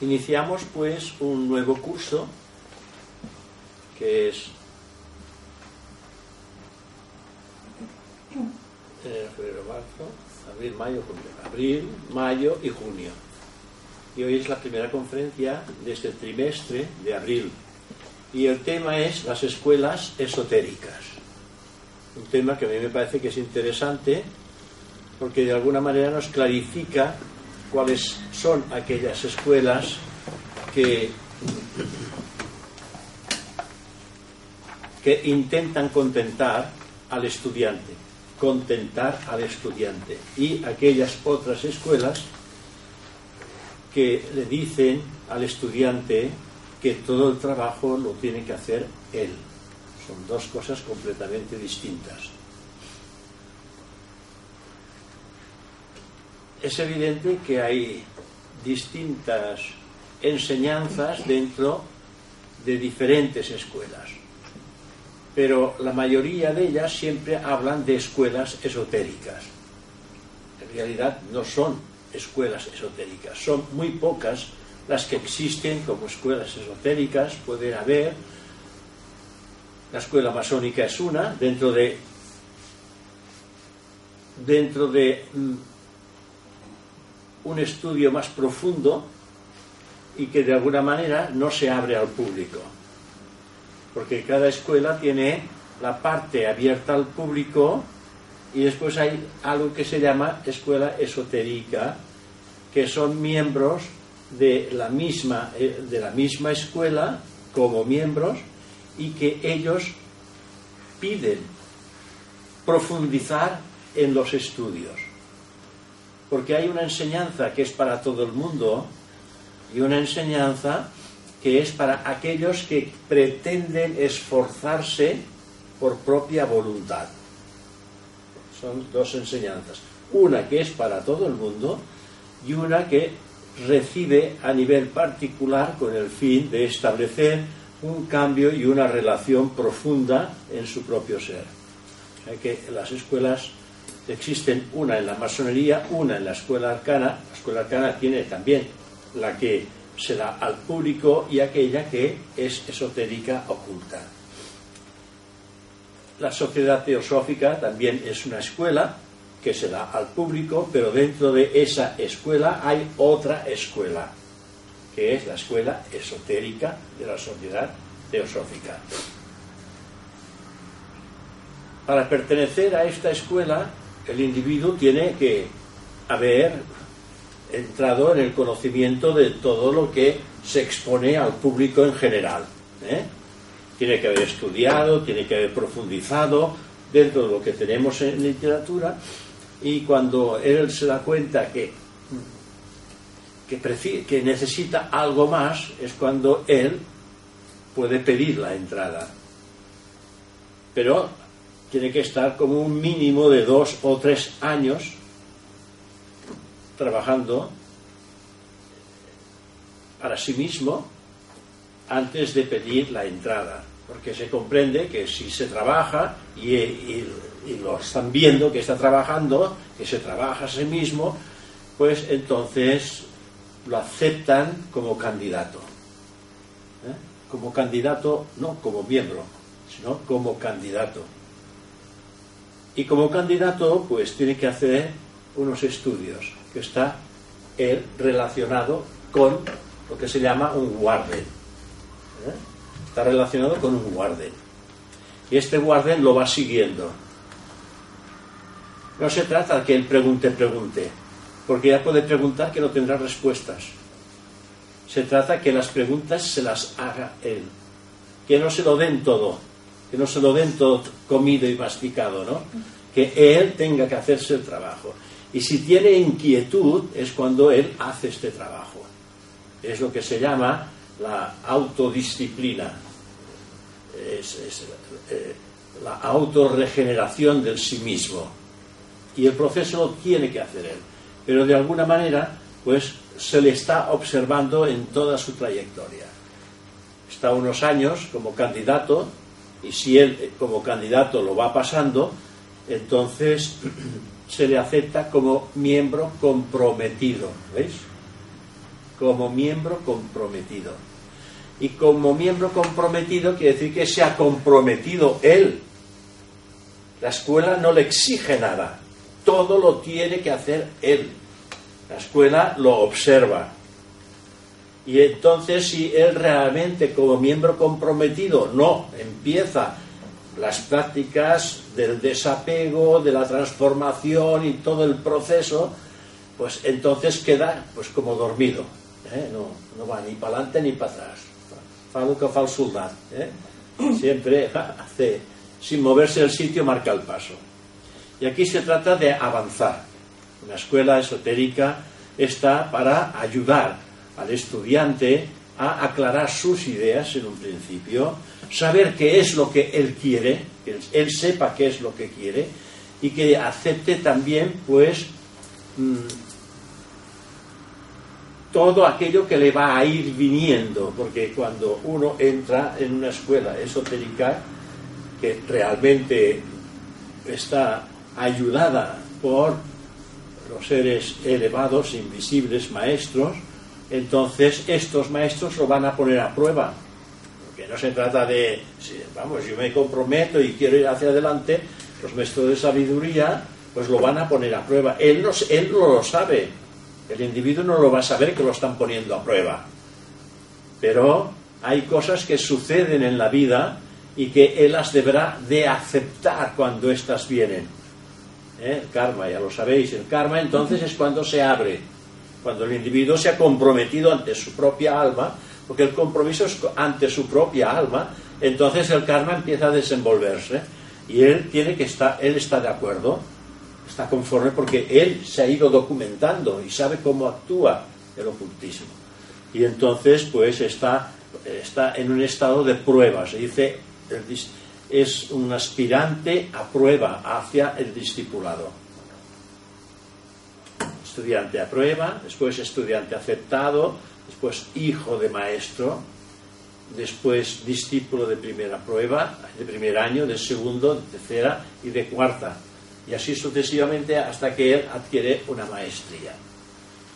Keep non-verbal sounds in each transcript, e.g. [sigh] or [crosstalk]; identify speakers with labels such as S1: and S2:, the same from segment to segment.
S1: Iniciamos pues un nuevo curso que es eh, febrero, marzo, abril, mayo, junio. Abril, mayo y junio. Y hoy es la primera conferencia de este trimestre de abril. Y el tema es las escuelas esotéricas. Un tema que a mí me parece que es interesante porque de alguna manera nos clarifica cuáles son aquellas escuelas que, que intentan contentar al estudiante, contentar al estudiante, y aquellas otras escuelas que le dicen al estudiante que todo el trabajo lo tiene que hacer él. Son dos cosas completamente distintas. Es evidente que hay distintas enseñanzas dentro de diferentes escuelas, pero la mayoría de ellas siempre hablan de escuelas esotéricas. En realidad no son escuelas esotéricas, son muy pocas las que existen como escuelas esotéricas, puede haber, la escuela masónica es una, dentro de dentro de mm, un estudio más profundo y que de alguna manera no se abre al público. Porque cada escuela tiene la parte abierta al público y después hay algo que se llama escuela esotérica, que son miembros de la misma, eh, de la misma escuela como miembros y que ellos piden profundizar en los estudios porque hay una enseñanza que es para todo el mundo y una enseñanza que es para aquellos que pretenden esforzarse por propia voluntad. Son dos enseñanzas. Una que es para todo el mundo y una que recibe a nivel particular con el fin de establecer un cambio y una relación profunda en su propio ser. Hay que las escuelas existen una en la masonería, una en la escuela arcana. La escuela arcana tiene también la que se da al público y aquella que es esotérica oculta. La sociedad teosófica también es una escuela que se da al público, pero dentro de esa escuela hay otra escuela, que es la escuela esotérica de la sociedad teosófica. Para pertenecer a esta escuela el individuo tiene que haber entrado en el conocimiento de todo lo que se expone al público en general. ¿eh? Tiene que haber estudiado, tiene que haber profundizado dentro de lo que tenemos en literatura y cuando él se da cuenta que, que, que necesita algo más es cuando él puede pedir la entrada. Pero tiene que estar como un mínimo de dos o tres años trabajando para sí mismo antes de pedir la entrada, porque se comprende que si se trabaja y, lo están viendo que está trabajando, que se trabaja a sí mismo, pues entonces lo aceptan como candidato. ¿eh? Como candidato, no como miembro, sino como candidato. Y como candidato, pues tiene que hacer unos estudios que está él relacionado con lo que se llama un guarden. ¿eh? Está relacionado con un guarden. Y este guarden lo va siguiendo. No se trata que él pregunte, pregunte, porque ya puede preguntar que no tendrá respuestas. Se trata que las preguntas se las haga él, que no se lo den todo, que no se lo den todo comido y masticado, ¿no? Que él tenga que hacerse el trabajo. Y si tiene inquietud es cuando él hace este trabajo. Es lo que se llama la autodisciplina. Es, eh, la autorregeneración del sí mismo. Y el proceso lo tiene que hacer él. Pero de alguna manera, pues se le está observando en toda su trayectoria. Está unos años como candidato y si él eh, como candidato lo va pasando, entonces [clears throat] se le acepta como miembro comprometido, ¿veis? como miembro comprometido. Y como miembro comprometido quiere decir que se ha comprometido él. La escuela no le exige nada, todo lo tiene que hacer él. La escuela lo observa. Y entonces si él realmente como miembro comprometido no empieza las prácticas del desapego, de la transformación y todo el proceso, pues entonces queda pues como dormido. ¿eh? No, no, va ni para adelante ni para atrás. Fa lo. ¿eh? Siempre [laughs] hace, sin moverse del sitio, marca el paso. Y aquí se trata de avanzar. Una escuela esotérica está para ayudar al estudiante a aclarar sus ideas en un principio, saber qué es lo que él quiere, que él sepa qué es lo que quiere y que acepte también, pues, mm, todo aquello que le va a ir viniendo, porque cuando uno entra en una escuela esotérica que realmente está ayudada por los seres elevados, invisibles, maestros, entonces estos maestros lo van a poner a prueba. Porque no se trata de, vamos, yo me comprometo y quiero ir hacia adelante, los maestros de sabiduría pues lo van a poner a prueba. Él no, él no lo sabe, el individuo no lo va a saber que lo están poniendo a prueba. Pero hay cosas que suceden en la vida y que él las deberá de aceptar cuando éstas vienen. ¿Eh? El karma, ya lo sabéis, el karma entonces es cuando se abre cuando el individuo se ha comprometido ante su propia alma, porque el compromiso es ante su propia alma, entonces el karma empieza a desenvolverse y él tiene que estar, él está de acuerdo, está conforme porque él se ha ido documentando y sabe cómo actúa el ocultismo. Y entonces pues está, está en un estado de prueba, se dice, es un aspirante a prueba hacia el discipulado estudiante a prueba, después estudiante aceptado, después hijo de maestro, después discípulo de primera prueba, de primer año, de segundo, de tercera y de cuarta. Y así sucesivamente hasta que él adquiere una maestría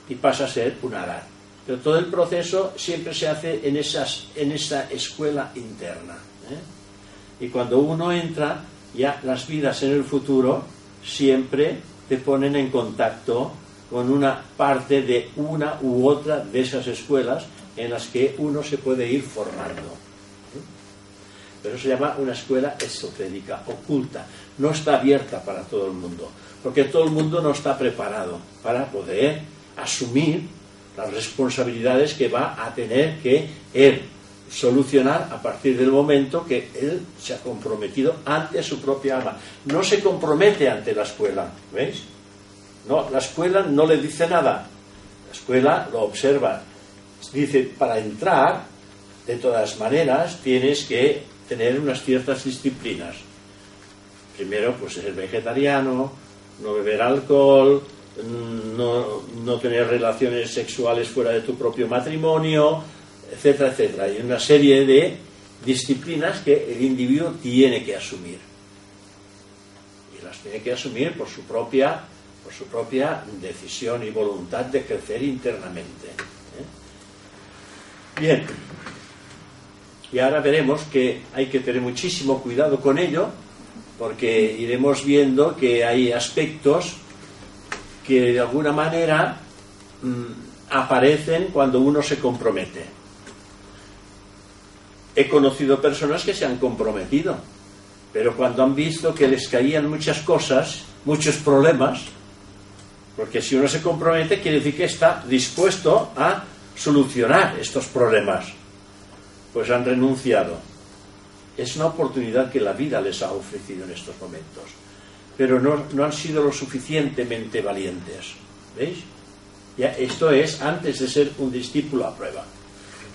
S1: y pasa a ser un arad. Pero todo el proceso siempre se hace en, esas, en esa escuela interna. ¿eh? Y cuando uno entra, ya las vidas en el futuro siempre te ponen en contacto con una parte de una u otra de esas escuelas en las que uno se puede ir formando. Pero se llama una escuela esotérica, oculta. No está abierta para todo el mundo, porque todo el mundo no está preparado para poder asumir las responsabilidades que va a tener que él solucionar a partir del momento que él se ha comprometido ante su propia alma. No se compromete ante la escuela, ¿veis? No, la escuela no le dice nada. La escuela lo observa. Dice, para entrar, de todas maneras, tienes que tener unas ciertas disciplinas. Primero, pues ser vegetariano, no beber alcohol, no, no tener relaciones sexuales fuera de tu propio matrimonio, etcétera, etcétera. Hay una serie de disciplinas que el individuo tiene que asumir. Y las tiene que asumir por su propia por su propia decisión y voluntad de crecer internamente. ¿eh? Bien, y ahora veremos que hay que tener muchísimo cuidado con ello, porque iremos viendo que hay aspectos que de alguna manera mm, aparecen cuando uno se compromete. He conocido personas que se han comprometido, pero cuando han visto que les caían muchas cosas, muchos problemas, porque si uno se compromete, quiere decir que está dispuesto a solucionar estos problemas. Pues han renunciado. Es una oportunidad que la vida les ha ofrecido en estos momentos. Pero no, no han sido lo suficientemente valientes. ¿Veis? Ya, esto es antes de ser un discípulo a prueba.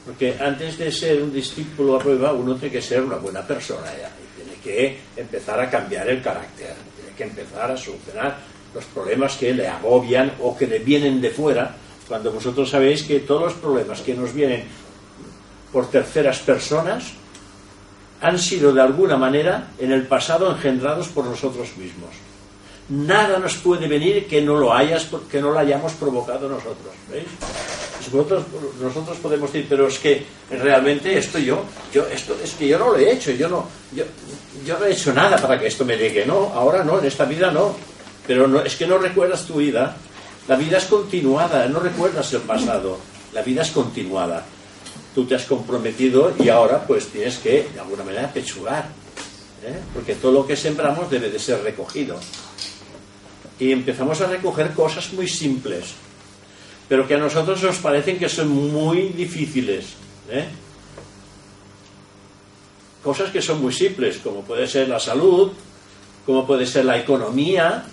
S1: Porque antes de ser un discípulo a prueba, uno tiene que ser una buena persona ya, y tiene que empezar a cambiar el carácter, tiene que empezar a solucionar los problemas que le agobian o que le vienen de fuera, cuando vosotros sabéis que todos los problemas que nos vienen por terceras personas han sido de alguna manera en el pasado engendrados por nosotros mismos. Nada nos puede venir que no lo, hayas, que no lo hayamos provocado nosotros. ¿Veis? nosotros, nosotros podemos decir, pero es que realmente esto yo, yo esto es que yo no lo he hecho, yo no, yo, yo no he hecho nada para que esto me llegue, no, ahora no, en esta vida no, pero no, es que no recuerdas tu vida, la vida es continuada, no recuerdas el pasado, la vida es continuada. Tú te has comprometido y ahora pues tienes que de alguna manera pechugar, ¿eh? porque todo lo que sembramos debe de ser recogido. Y empezamos a recoger cosas muy simples pero que a nosotros nos parecen que son muy difíciles. ¿eh? Cosas que son muy simples, como puede ser la salud, como puede ser la economía,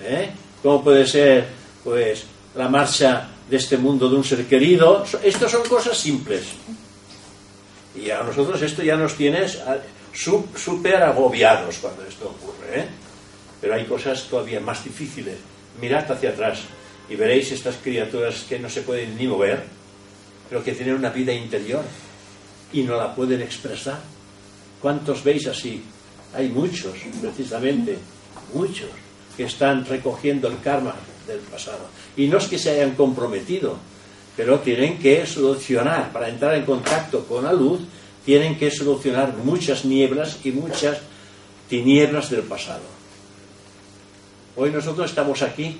S1: ¿eh? como puede ser pues la marcha de este mundo de un ser querido. Estas son cosas simples. Y a nosotros esto ya nos tiene súper agobiados cuando esto ocurre. ¿eh? Pero hay cosas todavía más difíciles. Mirad hacia atrás y veréis estas criaturas que no se pueden ni mover, pero que tienen una vida interior y no la pueden expresar. ¿Cuántos veis así? Hay muchos, precisamente, muchos, que están recogiendo el karma del pasado. Y no es que se hayan comprometido, pero tienen que solucionar, para entrar en contacto con la luz, tienen que solucionar muchas nieblas y muchas tinieblas del pasado. Hoy nosotros estamos aquí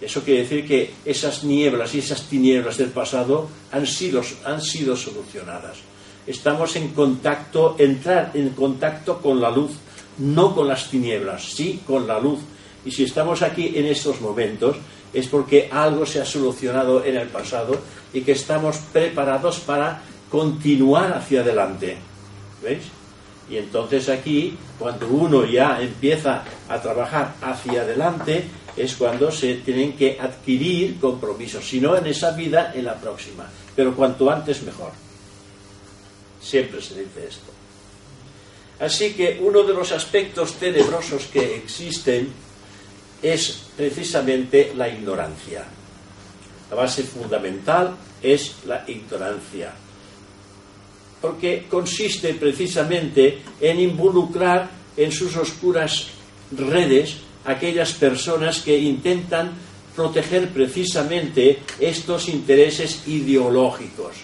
S1: eso quiere decir que esas nieblas y esas tinieblas del pasado han sido, han sido solucionadas. Estamos en contacto, entrar en contacto con la luz, no con las tinieblas, sí con la luz. Y si estamos aquí en estos momentos es porque algo se ha solucionado en el pasado y que estamos preparados para continuar hacia adelante. ¿Veis? Y entonces aquí, cuando uno ya empieza a trabajar hacia adelante, es cuando se tienen que adquirir compromisos, si no en esa vida, en la próxima. Pero cuanto antes mejor. Siempre se dice esto. Así que uno de los aspectos tenebrosos que existen es precisamente la ignorancia. La base fundamental es la ignorancia. Porque consiste precisamente en involucrar en sus oscuras redes aquellas personas que intentan proteger precisamente estos intereses ideológicos,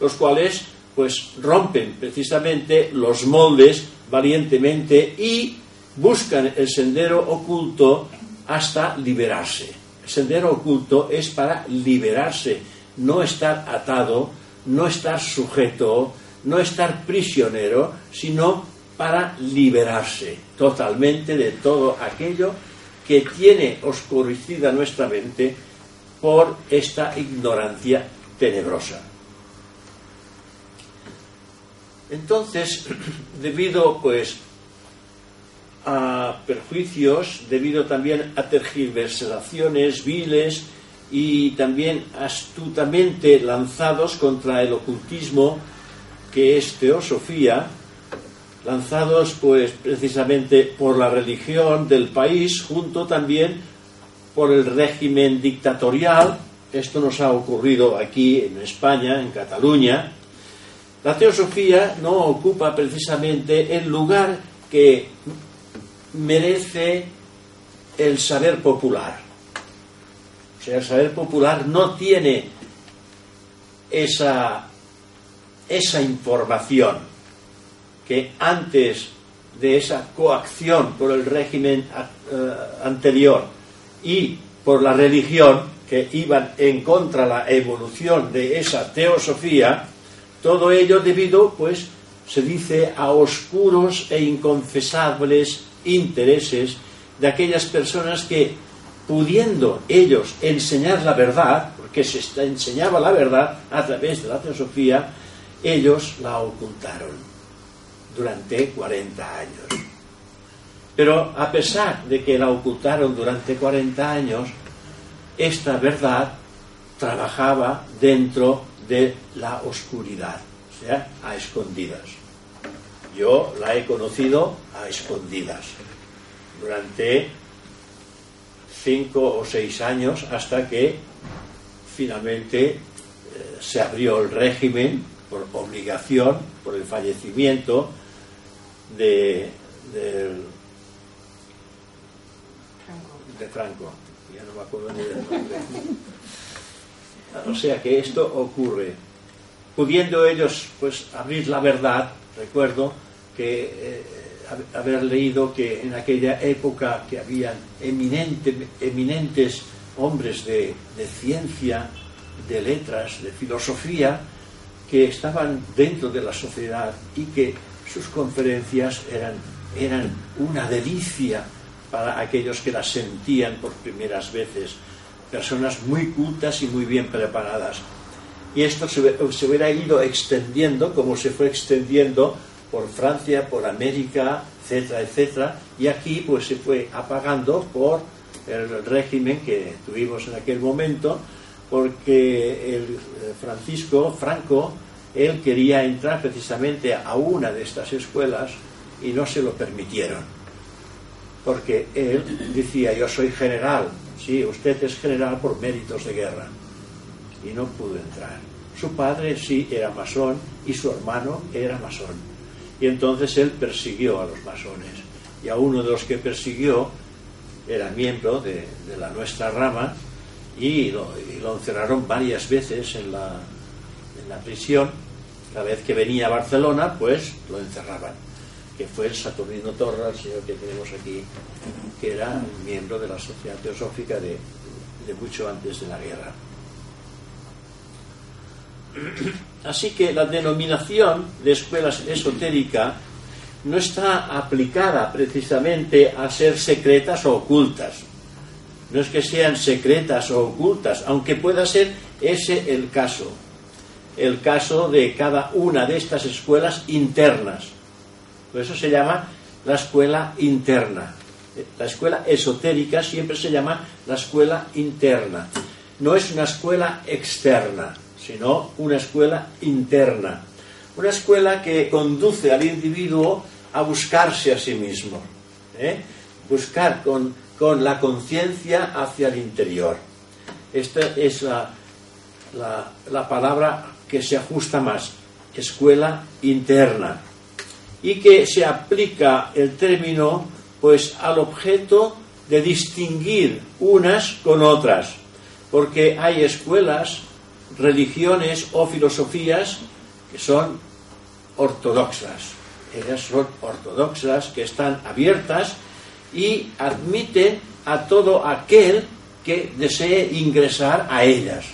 S1: los cuales pues rompen precisamente los moldes valientemente y buscan el sendero oculto hasta liberarse. El sendero oculto es para liberarse, no estar atado, no estar sujeto, no estar prisionero, sino para liberarse totalmente de todo aquello que tiene oscurecida nuestra mente por esta ignorancia tenebrosa. Entonces, [clears throat] debido pues a perjuicios, debido también a tergiversaciones viles y también astutamente lanzados contra el ocultismo que es teosofía, lanzados pues precisamente por la religión del país, junto también por el régimen dictatorial. Esto nos ha ocurrido aquí en España, en Cataluña. La teosofía no ocupa precisamente el lugar que merece el saber popular. O sea, el saber popular no tiene esa, esa información que antes de esa coacción por el régimen eh, anterior y por la religión que iban en contra la evolución de esa teosofía, todo ello debido, pues, se dice, a oscuros e inconfesables intereses de aquellas personas que, pudiendo ellos enseñar la verdad, porque se enseñaba la verdad a través de la teosofía, ellos la ocultaron durante 40 años. Pero a pesar de que la ocultaron durante 40 años, esta verdad trabajaba dentro de la oscuridad, o sea, a escondidas. Yo la he conocido a escondidas durante cinco o seis años hasta que finalmente eh, se abrió el régimen por obligación, por el fallecimiento de, de, Franco. Ya no me acuerdo ni del nombre. o sea que esto ocurre. Pudiendo ellos pues abrir la verdad, recuerdo que eh, haber leído que en aquella época que habían eminente, eminentes hombres de, de ciencia, de letras, de filosofía, que estaban dentro de la sociedad y que sus conferencias eran, eran una delicia para aquellos que las sentían por primeras veces, personas muy cultas y muy bien preparadas. Y esto se, se hubiera ido extendiendo como se fue extendiendo por Francia, por América, etcétera, etcétera, y aquí pues se fue apagando por el régimen que tuvimos en aquel momento, porque el eh, Francisco Franco, él quería entrar precisamente a una de estas escuelas y no se lo permitieron, porque él decía, yo soy general, sí, usted es general por méritos de guerra, y no pudo entrar. Su padre sí era masón y su hermano era masón. Y entonces él persiguió a los masones. Y a uno de los que persiguió era miembro de, la nuestra rama y lo, encerraron varias veces en la, en la prisión. Cada vez que venía a Barcelona, pues lo encerraban. Que fue el Saturnino Torra, el señor que tenemos aquí, que era miembro de la Sociedad Teosófica de, de mucho antes de la guerra. Así que la denominación de escuelas esotérica no está aplicada precisamente a ser secretas o ocultas. No es que sean secretas o ocultas, aunque pueda ser ese el caso. El caso de cada una de estas escuelas internas. Por eso se llama la escuela interna. La escuela esotérica siempre se llama la escuela interna. No es una escuela externa, sino una escuela interna. Una escuela que conduce al individuo a buscarse a sí mismo, ¿eh? buscar con, con la conciencia hacia el interior. Esta es la, la, la palabra que se ajusta más, escuela interna, y que se aplica el término pues al objeto de distinguir unas con otras, porque hay escuelas, religiones o filosofías que son ortodoxas, ellas son ortodoxas, que están abiertas y admiten a todo aquel que desee ingresar a ellas.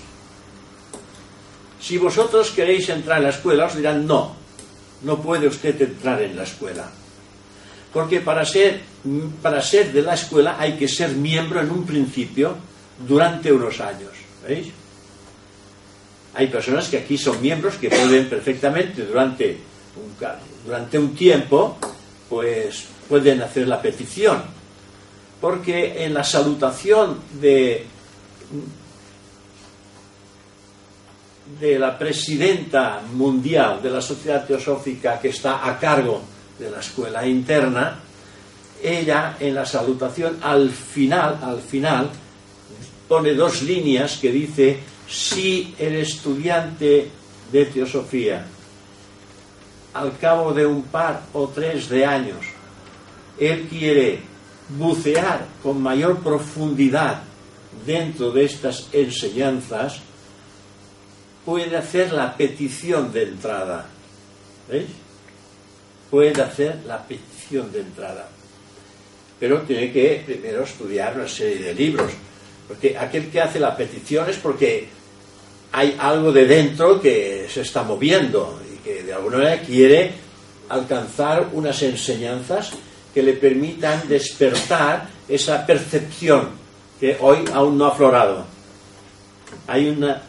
S1: Si vosotros queréis entrar en la escuela, os dirán no, no puede usted entrar en la escuela. Porque para ser, para ser de la escuela hay que ser miembro en un principio durante unos años. ¿Veis? Hay personas que aquí son miembros que pueden perfectamente durante un, durante un tiempo, pues pueden hacer la petición. Porque en la salutación de, de la presidenta mundial de la Sociedad Teosófica que está a cargo de la escuela interna, ella en la salutación al final, al final, pone dos líneas que dice si el estudiante de teosofía al cabo de un par o tres de años, él quiere bucear con mayor profundidad dentro de estas enseñanzas, puede hacer la petición de entrada. ¿Veis? Puede hacer la petición de entrada. Pero tiene que primero estudiar una serie de libros. Porque aquel que hace la petición es porque hay algo de dentro que se está moviendo que de alguna manera quiere alcanzar unas enseñanzas que le permitan despertar esa percepción que hoy aún no ha aflorado. Hay una,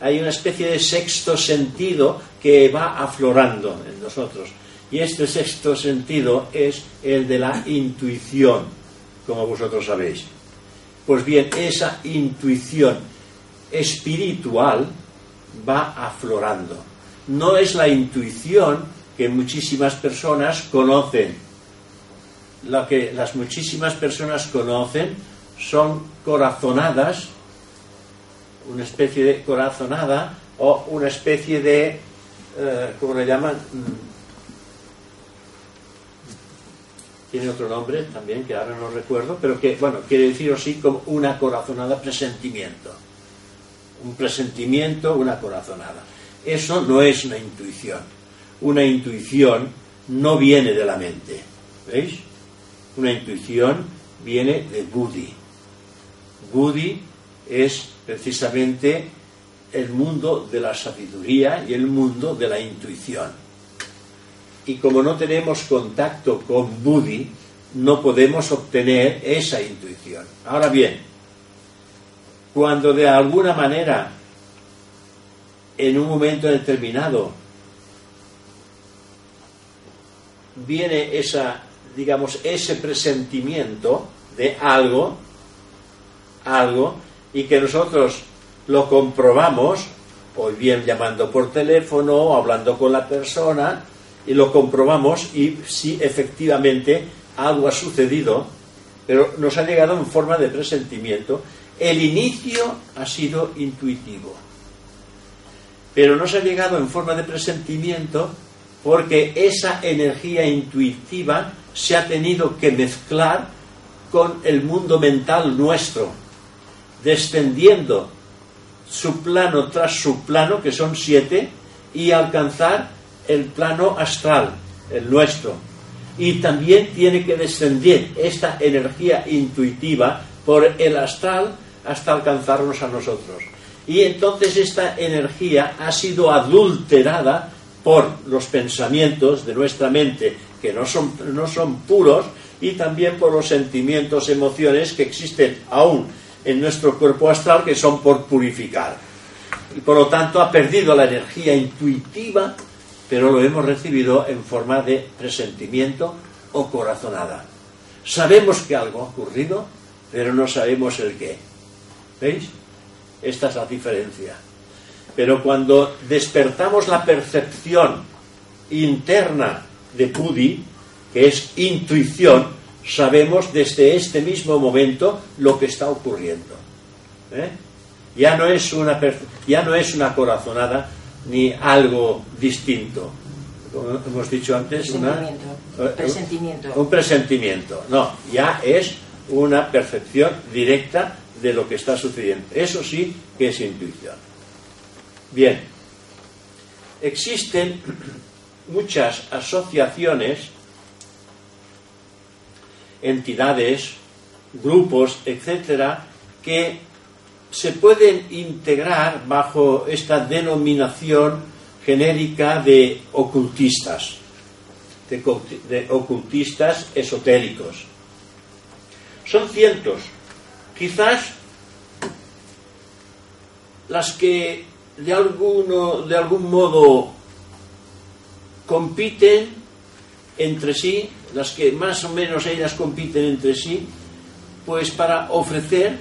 S1: hay una especie de sexto sentido que va aflorando en nosotros. Y este sexto sentido es el de la intuición, como vosotros sabéis. Pues bien, esa intuición espiritual va aflorando no es la intuición que muchísimas personas conocen. Lo que las muchísimas personas conocen son corazonadas, una especie de corazonada o una especie de, eh, ¿cómo le llaman? Mm. Tiene otro nombre también que ahora no recuerdo, pero que, bueno, quiere decir así como una corazonada presentimiento. Un presentimiento, una corazonada. Eso no es una intuición. Una intuición no viene de la mente. ¿Veis? Una intuición viene de Budi. Budi es precisamente el mundo de la sabiduría y el mundo de la intuición. Y como no tenemos contacto con Budi, no podemos obtener esa intuición. Ahora bien, cuando de alguna manera, en un momento determinado, viene esa, digamos, ese presentimiento de algo, algo, y que nosotros lo comprobamos, o bien llamando por teléfono o hablando con la persona, y lo comprobamos y si efectivamente algo ha sucedido, pero nos ha llegado en forma de presentimiento, el inicio ha sido intuitivo. Pero nos ha llegado en forma de presentimiento porque esa energía intuitiva se ha tenido que mezclar con el mundo mental nuestro, descendiendo su plano tras su plano, que son siete, y alcanzar el plano astral, el nuestro. Y también tiene que descender esta energía intuitiva por el astral hasta alcanzarnos a nosotros. Y entonces esta energía ha sido adulterada por los pensamientos de nuestra mente, que no son, no son puros, y también por los sentimientos, emociones que existen aún en nuestro cuerpo astral, que son por purificar. Y por lo tanto ha perdido la energía intuitiva, pero lo hemos recibido en forma de presentimiento o corazonada. Sabemos que algo ha ocurrido, pero no sabemos el qué. ¿Veis? Esta es la diferencia. Pero cuando despertamos la percepción interna de Pudi, que es intuición, sabemos desde este mismo momento lo que está ocurriendo. ¿Eh? Ya, no es una, ya no es una corazonada ni algo distinto. Como hemos dicho antes,
S2: eh, presentimiento.
S1: un presentimiento. No, ya es una percepción directa de lo que está sucediendo. Eso sí que es intuición. Bien, existen [clears throat] muchas asociaciones, entidades, grupos, etcétera, que se pueden integrar bajo esta denominación genérica de ocultistas, de, ocultistas esotéricos. Son cientos Quizás las que de, alguno, de algún modo compiten entre sí, las que más o menos ellas compiten entre sí, pues para ofrecer,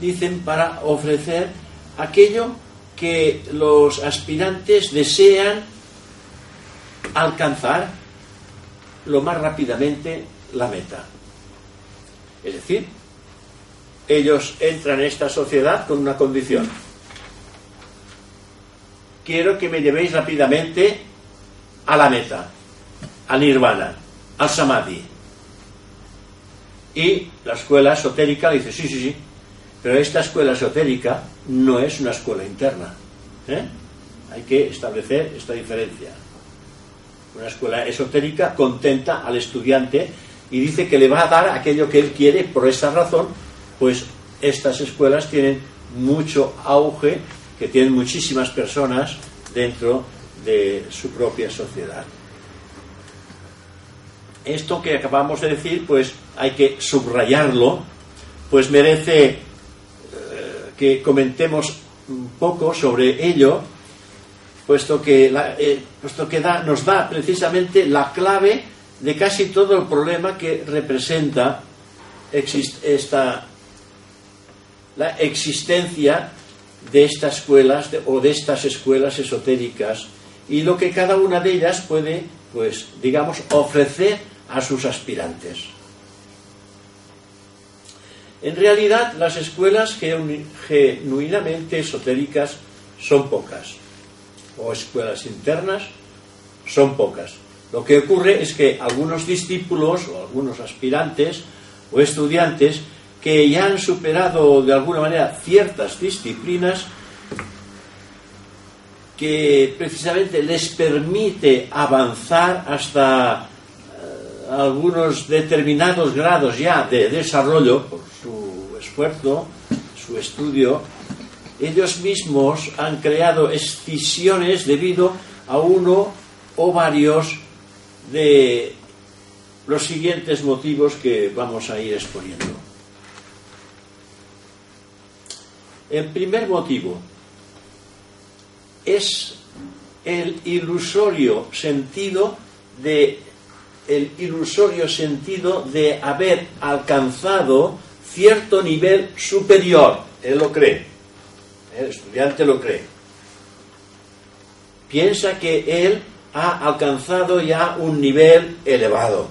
S1: dicen, para ofrecer aquello que los aspirantes desean alcanzar lo más rápidamente la meta. Es decir, ellos entran en esta sociedad con una condición. Quiero que me llevéis rápidamente a la meta, al nirvana, al samadhi. Y la escuela esotérica dice, sí, sí, sí, pero esta escuela esotérica no es una escuela interna. ¿eh? Hay que establecer esta diferencia. Una escuela esotérica contenta al estudiante y dice que le va a dar aquello que él quiere por esa razón pues estas escuelas tienen mucho auge, que tienen muchísimas personas dentro de su propia sociedad. Esto que acabamos de decir, pues hay que subrayarlo, pues merece eh, que comentemos un poco sobre ello, puesto que, eh, puesto que nos da precisamente la clave de casi todo el problema que representa esta la existencia de estas escuelas o de estas escuelas esotéricas y lo que cada una de ellas puede, pues, digamos, ofrecer a sus aspirantes. En realidad, las escuelas genuinamente esotéricas son pocas, o escuelas internas son pocas. Lo que ocurre es que algunos discípulos o algunos aspirantes o estudiantes que ya han superado de alguna manera ciertas disciplinas, que precisamente les permite avanzar hasta eh, algunos determinados grados ya de desarrollo por su esfuerzo, su estudio, ellos mismos han creado excisiones debido a uno o varios de los siguientes motivos que vamos a ir exponiendo. El primer motivo es el ilusorio sentido de el ilusorio sentido de haber alcanzado cierto nivel superior. Él lo cree. El estudiante lo cree. Piensa que él ha alcanzado ya un nivel elevado.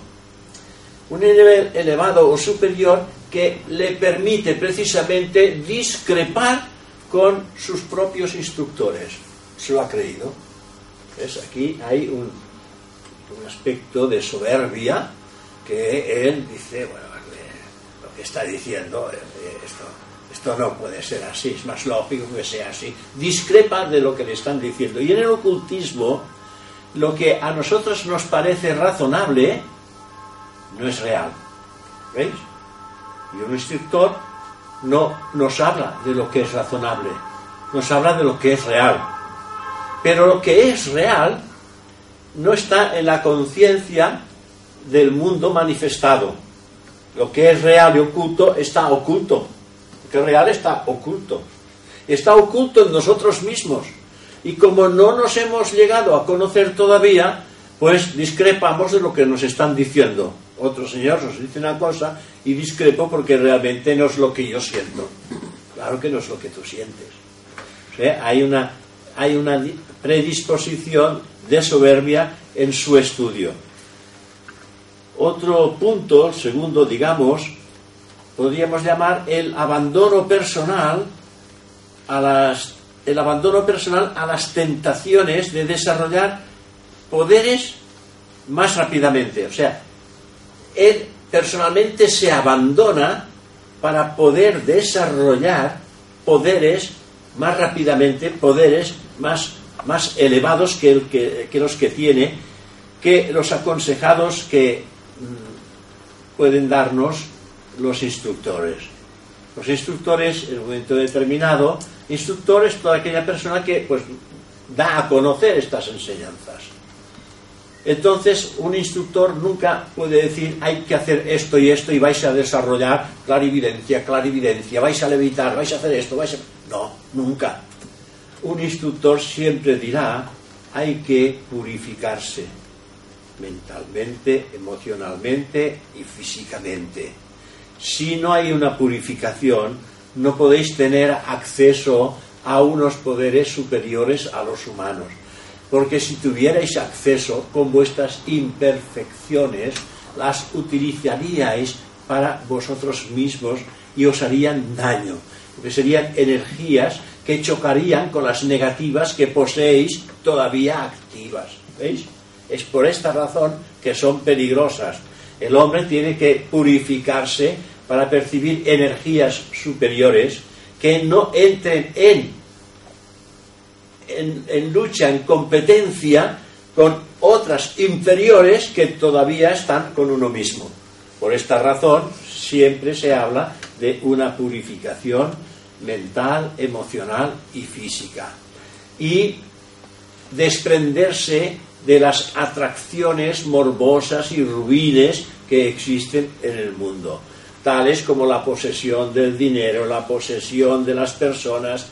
S1: Un nivel elevado o superior que le permite precisamente discrepar con sus propios instructores. Se lo ha creído. ¿Ves? Aquí hay un, un aspecto de soberbia que él dice, bueno, lo que está diciendo, eh, esto, esto no puede ser así, es más lógico que sea así. Discrepa de lo que le están diciendo. Y en el ocultismo, lo que a nosotros nos parece razonable no es real. ¿Veis? Y un instructor no nos habla de lo que es razonable, nos habla de lo que es real. Pero lo que es real no está en la conciencia del mundo manifestado. Lo que es real y oculto está oculto. Lo que es real está oculto. Está oculto en nosotros mismos. Y como no nos hemos llegado a conocer todavía, pues discrepamos de lo que nos están diciendo. Otro señor nos dice una cosa y discrepo porque realmente no es lo que yo siento. Claro que no es lo que tú sientes. hay, una, hay una predisposición de soberbia en su estudio. Otro punto, segundo, digamos, podríamos llamar el abandono personal a las el abandono personal a las tentaciones de desarrollar poderes más rápidamente. O sea, él personalmente se abandona para poder desarrollar poderes más rápidamente, poderes más, más elevados que, el que, los que tiene, que los aconsejados que mm, pueden darnos los instructores. Los instructores, en un momento determinado, instructor es toda aquella persona que pues, da a conocer estas enseñanzas. Entonces, un instructor nunca puede decir hay que hacer esto y esto y vais a desarrollar clarividencia, clarividencia, vais a levitar, vais a hacer esto, vais a... No, nunca. Un instructor siempre dirá hay que purificarse mentalmente, emocionalmente y físicamente. Si no hay una purificación, no podéis tener acceso a unos poderes superiores a los humanos porque si tuvierais acceso con vuestras imperfecciones, las utilizaríais para vosotros mismos y os harían daño, porque serían energías que chocarían con las negativas que poseéis todavía activas. ¿Veis? Es por esta razón que son peligrosas. El hombre tiene que purificarse para percibir energías superiores que no entren en en, lucha, en competencia con otras inferiores que todavía están con uno mismo. Por esta razón, siempre se habla de una purificación mental, emocional y física. Y desprenderse de las atracciones morbosas y ruines que existen en el mundo, tales como la posesión del dinero, la posesión de las personas,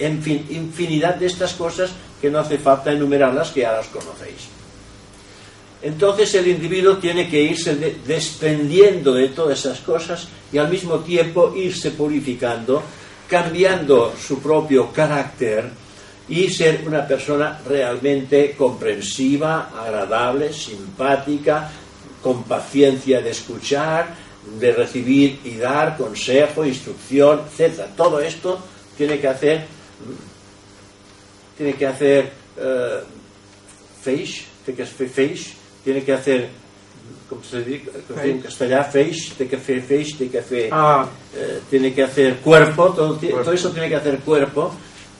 S1: en fin, infinidad de estas cosas que no hace falta enumerarlas, que ya las conocéis. Entonces el individuo tiene que irse desprendiendo de todas esas cosas y al mismo tiempo irse purificando, cambiando su propio carácter y ser una persona realmente comprensiva, agradable, simpática, con paciencia de escuchar, de recibir y dar consejo, instrucción, etc. Todo esto tiene que hacer tiene que hacer uh, feix, tiene que hacer feix, tiene que hacer ¿cómo se dice en castellano? Feix, tiene que hacer feix, tiene que hacer ah. uh, tiene que hacer cuerpo todo, todo, eso tiene que hacer cuerpo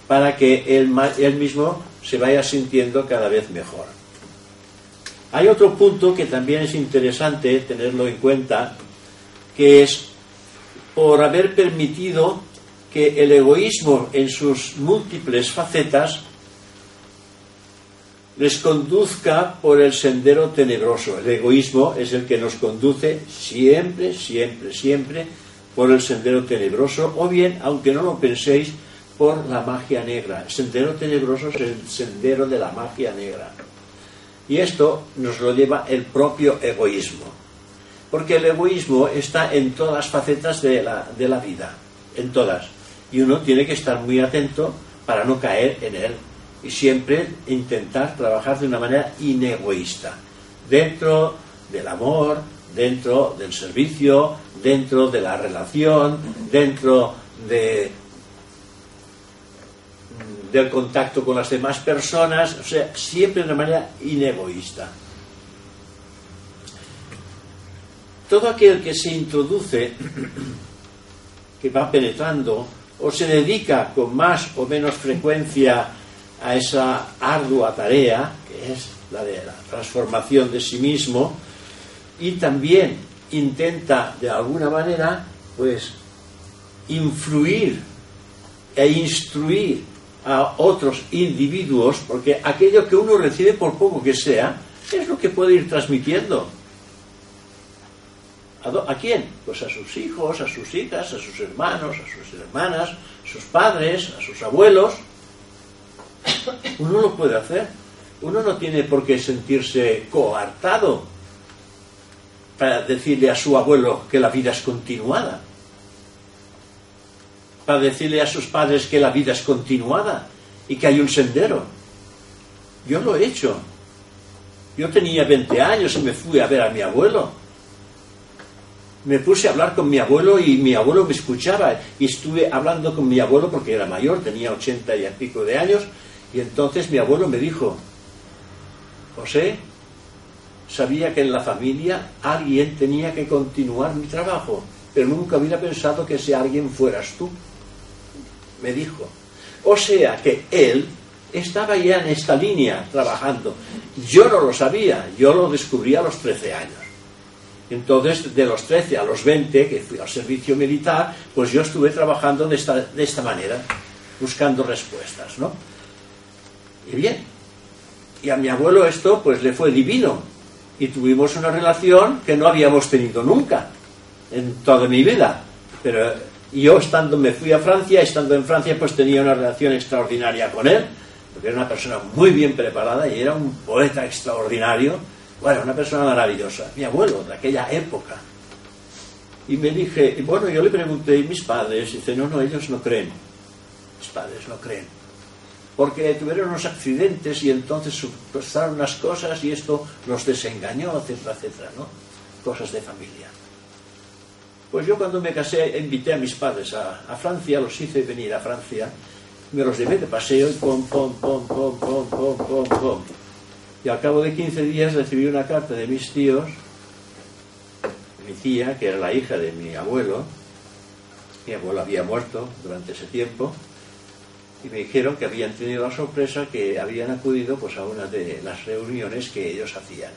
S1: para que él, él mismo se vaya sintiendo cada vez mejor. Hay otro punto que también es interesante tenerlo en cuenta, que es por haber permitido que el egoísmo en sus múltiples facetas les conduzca por el sendero tenebroso. El egoísmo es el que nos conduce siempre, siempre, siempre por el sendero tenebroso, o bien, aunque no lo penséis, por la magia negra. El sendero tenebroso es el sendero de la magia negra. Y esto nos lo lleva el propio egoísmo. Porque el egoísmo está en todas las facetas de la, de la vida, en todas. Y uno tiene que estar muy atento para no caer en él. Y siempre intentar trabajar de una manera inegoísta, dentro del amor, dentro del servicio, dentro de la relación, dentro de, del contacto con las demás personas, o sea, siempre de una manera inegoísta. Todo aquel que se introduce, que va penetrando, o se dedica con más o menos frecuencia a esa ardua tarea, que es la de la transformación de sí mismo, y también intenta de alguna manera, pues, influir e instruir a otros individuos, porque aquello que uno recibe, por poco que sea, es lo que puede ir transmitiendo. ¿A, quién? Pues a sus hijos, a sus hijas, a sus hermanos, a sus hermanas, a sus padres, a sus abuelos. Uno lo puede hacer. Uno no tiene por qué sentirse coartado para decirle a su abuelo que la vida es continuada. Para decirle a sus padres que la vida es continuada y que hay un sendero. Yo lo he hecho. Yo tenía 20 años y me fui a ver a mi abuelo. Me puse a hablar con mi abuelo y mi abuelo me escuchaba. Y estuve hablando con mi abuelo porque era mayor, tenía 80 y pico de años, y entonces mi abuelo me dijo, José, sabía que en la familia alguien tenía que continuar mi trabajo, pero nunca hubiera pensado que ese alguien fueras tú. Me dijo. O sea que él estaba ya en esta línea trabajando. Yo no lo sabía, yo lo descubrí a los 13 años. Entonces, de los 13 a los 20, que fui al servicio militar, pues yo estuve trabajando de esta, de esta manera, buscando respuestas, ¿no? Y bien, y a mi abuelo esto pues le fue divino. Y tuvimos una relación que no habíamos tenido nunca en toda mi vida. Pero yo estando, me fui a Francia, estando en Francia pues tenía una relación extraordinaria con él, porque era una persona muy bien preparada y era un poeta extraordinario. Bueno, una persona maravillosa. Mi abuelo de aquella época. Y me dije, y bueno, yo le pregunté, ¿y mis padres? Y dice, no, no, ellos no creen. Mis padres no creen porque tuvieron unos accidentes y entonces pasaron unas cosas y esto los desengañó, etcétera, etcétera, ¿no? Cosas de familia. Pues yo cuando me casé invité a mis padres a, Francia, los hice venir a Francia, me los llevé de paseo y pom, pom, pom, pom, pom, pom, pom, pom. Y al cabo de 15 días recibí una carta de mis tíos, mi tía, que era la hija de mi abuelo, mi abuelo había muerto durante ese tiempo, y me dijeron que habían tenido la sorpresa que habían acudido pues a una de las reuniones que ellos hacían.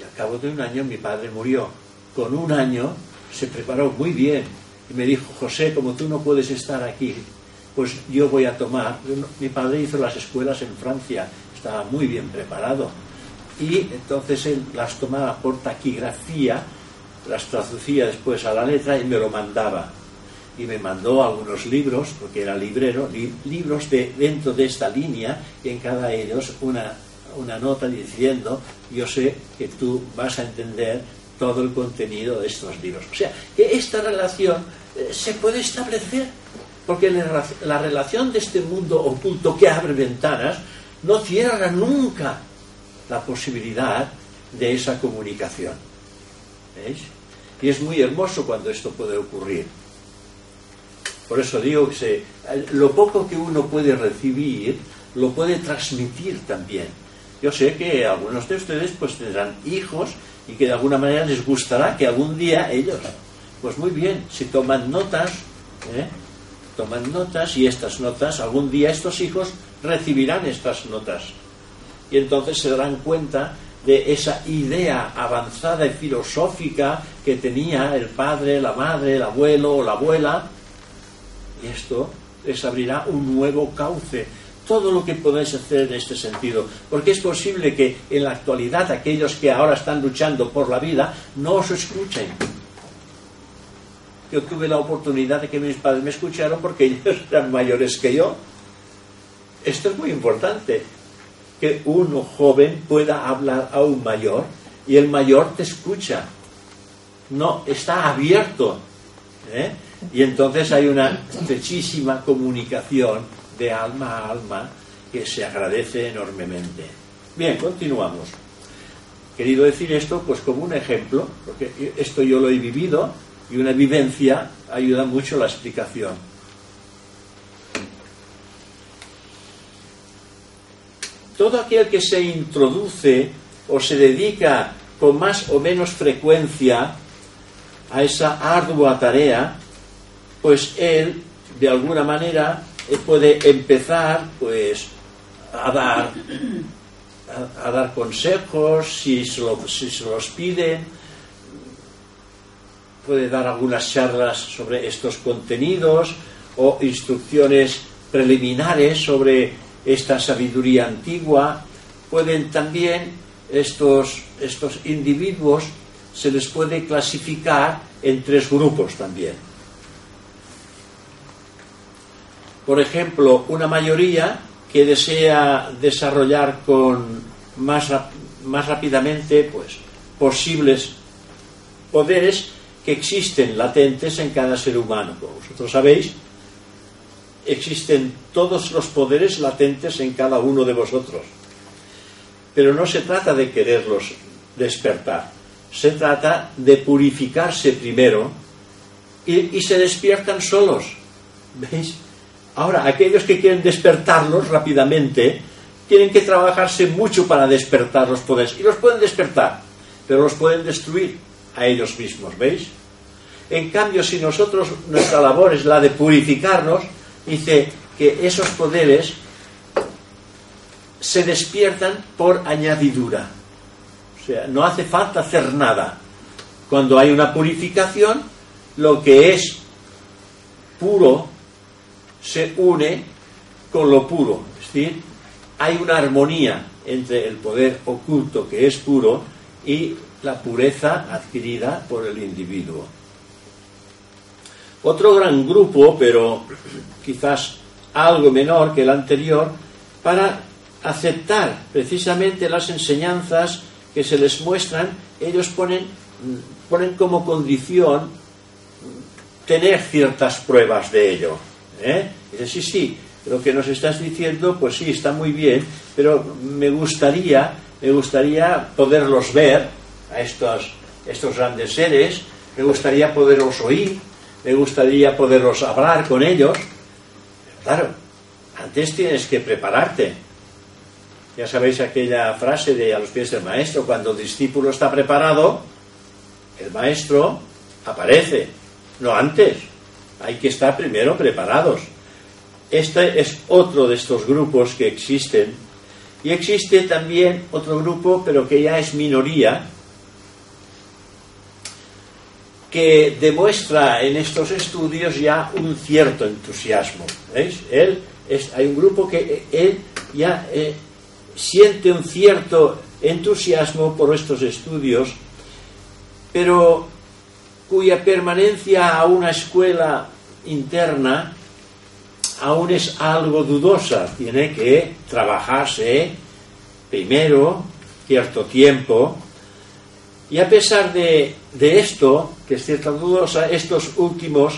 S1: Y al cabo de un año mi padre murió. Con un año se preparó muy bien y me dijo, José, como tú no puedes estar aquí, pues yo voy a tomar. Mi padre hizo las escuelas en Francia, estaba muy bien preparado. Y entonces él las tomaba por taquigrafía, las traducía después a la letra y me lo mandaba y me mandó algunos libros, porque era librero, libros de, dentro de esta línea, y en cada ellos una, una nota diciendo, yo sé que tú vas a entender todo el contenido de estos libros. O sea, que esta relación eh, se puede establecer, porque la, la relación de este mundo oculto que abre ventanas no cierra nunca la posibilidad de esa comunicación. ¿Veis? Y es muy hermoso cuando esto puede ocurrir. Por eso digo que lo poco que uno puede recibir, lo puede transmitir también. Yo sé que algunos de ustedes pues tendrán hijos y que de alguna manera les gustará que algún día ellos, pues muy bien, si toman notas, ¿eh? toman notas y estas notas, algún día estos hijos recibirán estas notas. Y entonces se darán cuenta de esa idea avanzada y filosófica que tenía el padre, la madre, el abuelo o la abuela. Y esto les abrirá un nuevo cauce. Todo lo que podáis hacer en este sentido. Porque es posible que en la actualidad aquellos que ahora están luchando por la vida no os escuchen. Yo tuve la oportunidad de que mis padres me escucharon porque ellos [laughs] eran mayores que yo. Esto es muy importante que uno joven pueda hablar a un mayor y el mayor te escucha. No, está abierto. ¿eh? Y entonces hay una estrechísima comunicación de alma a alma que se agradece enormemente. Bien, continuamos. Querido decir esto, pues como un ejemplo, porque esto yo lo he vivido y una vivencia ayuda mucho a la explicación. Todo aquel que se introduce o se dedica con más o menos frecuencia a esa ardua tarea, pues él, de alguna manera, eh, puede empezar pues a dar a, dar consejos si se, si se los piden puede dar algunas charlas sobre estos contenidos o instrucciones preliminares sobre esta sabiduría antigua, pueden también estos, estos individuos se les puede clasificar en tres grupos también. Por ejemplo, una mayoría que desea desarrollar con más, más rápidamente pues, posibles poderes que existen latentes en cada ser humano. Como vosotros sabéis, existen todos los poderes latentes en cada uno de vosotros. Pero no se trata de quererlos despertar, se trata de purificarse primero y, se despiertan solos. ¿Veis? Ahora, aquellos que quieren despertarlos rápidamente, tienen que trabajarse mucho para despertar los poderes. Y los pueden despertar, pero los pueden destruir a ellos mismos, ¿veis? En cambio, si nosotros, nuestra labor es la de purificarnos, dice que esos poderes se despiertan por añadidura. O sea, no hace falta hacer nada. Cuando hay una purificación, lo que es puro se une con lo puro. Es decir, hay una armonía entre el poder oculto que es puro y la pureza adquirida por el individuo. Otro gran grupo, pero quizás algo menor que el anterior, para aceptar precisamente las enseñanzas que se les muestran, ellos ponen, ponen como condición tener ciertas pruebas de ello. ¿eh? Sí, sí, lo que nos estás diciendo, pues sí, está muy bien, pero me gustaría, me gustaría poderlos ver a estos, estos grandes seres, me gustaría poderlos oír, me gustaría poderlos hablar con ellos. claro, antes tienes que prepararte. Ya sabéis aquella frase de a los pies del maestro, cuando el discípulo está preparado, el maestro aparece, no antes. Hay que estar primero preparados. Este es otro de estos grupos que existen. Y existe también otro grupo, pero que ya es minoría, que demuestra en estos estudios ya un cierto entusiasmo. Hay un grupo que él ya eh, siente un cierto entusiasmo por estos estudios, pero cuya permanencia a una escuela interna aún es algo dudosa. Tiene que trabajarse primero cierto tiempo y a pesar de, esto, que es cierta dudosa, estos últimos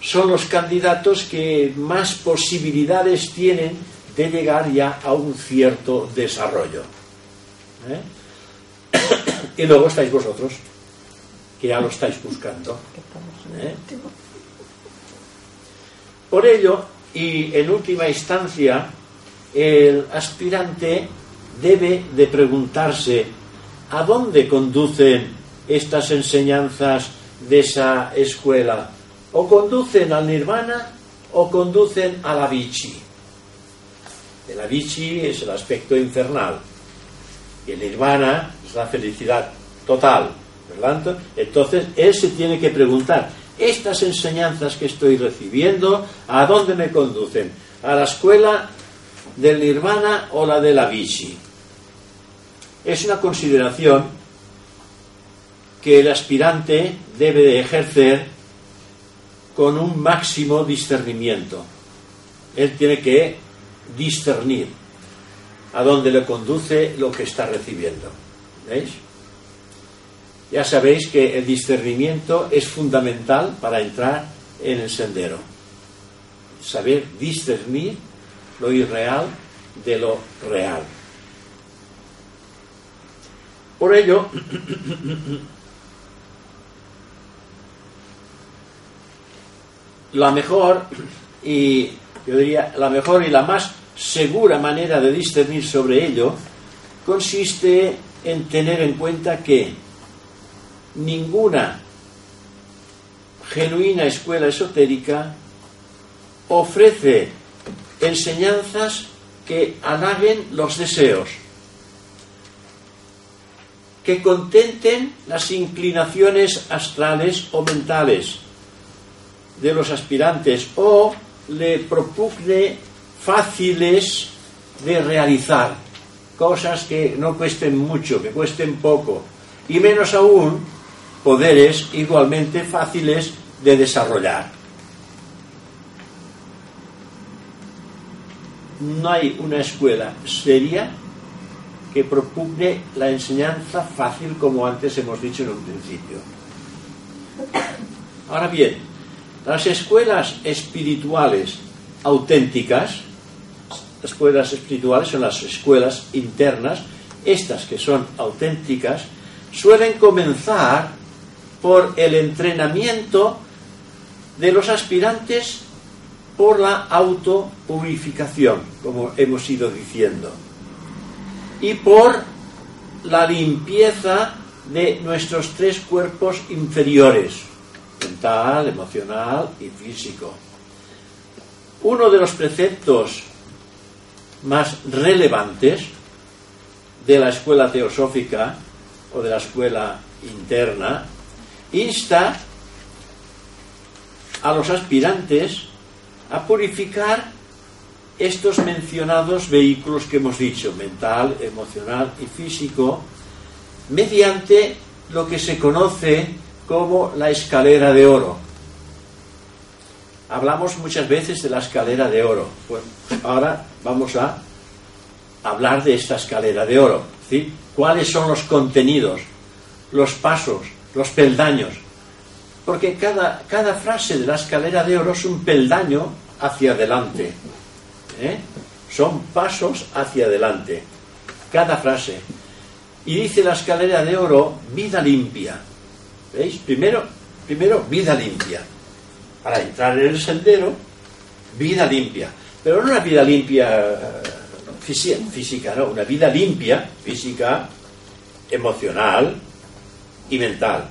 S1: son los candidatos que más posibilidades tienen de llegar ya a un cierto desarrollo. ¿eh? y luego estáis vosotros, que ya lo estáis buscando. ¿eh? Por ello, y en última instancia, el aspirante debe de preguntarse ¿A dónde conducen estas enseñanzas de esa escuela? ¿O conducen al nirvana o conducen a la bichi? El Avicii es el aspecto infernal. Y el Nirvana es la felicidad total. ¿verdad? Entonces, él se tiene que preguntar, estas enseñanzas que estoy recibiendo, ¿a dónde me conducen? ¿A la escuela del Nirvana o la del Avicii? Es una consideración que el aspirante debe de ejercer con un máximo discernimiento. Él tiene que discernir a dónde le conduce lo que está recibiendo. ¿Veis? Ya sabéis que el discernimiento es fundamental para entrar en el sendero. Saber discernir lo irreal de lo real. Por ello, la mejor y yo diría la mejor y la más segura manera de discernir sobre ello consiste en tener en cuenta que ninguna genuina escuela esotérica ofrece enseñanzas que halaguen los deseos, que contenten las inclinaciones astrales o mentales, de los aspirantes o le propugne fáciles de realizar, cosas que no cuesten mucho, que cuesten poco, y menos aún poderes igualmente fáciles de desarrollar. No hay una escuela seria que propugne la enseñanza fácil como antes hemos dicho en un principio. Ahora bien, las escuelas espirituales auténticas, escuelas espirituales son las escuelas internas, estas que son auténticas, suelen comenzar por el entrenamiento de los aspirantes por la autopurificación, como hemos ido diciendo, y por la limpieza de nuestros tres cuerpos inferiores, mental, emocional y físico. Uno de los preceptos más relevantes de la escuela teosófica o de la escuela interna insta a los aspirantes a purificar estos mencionados vehículos que hemos dicho, mental, emocional y físico, mediante lo que se conoce como la escalera de oro. Hablamos muchas veces de la escalera de oro. Pues ahora vamos a hablar de esta escalera de oro. ¿sí? ¿Cuáles son los contenidos, los pasos, los peldaños? Porque cada, cada frase de la escalera de oro es un peldaño hacia adelante. ¿Eh? Son pasos hacia adelante. Cada frase. Y dice la escalera de oro, vida limpia. ¿Veis? Primero, primero vida limpia. Para entrar en el sendero, vida limpia. Pero no una vida limpia eh, física, no, una vida limpia, física, emocional y mental.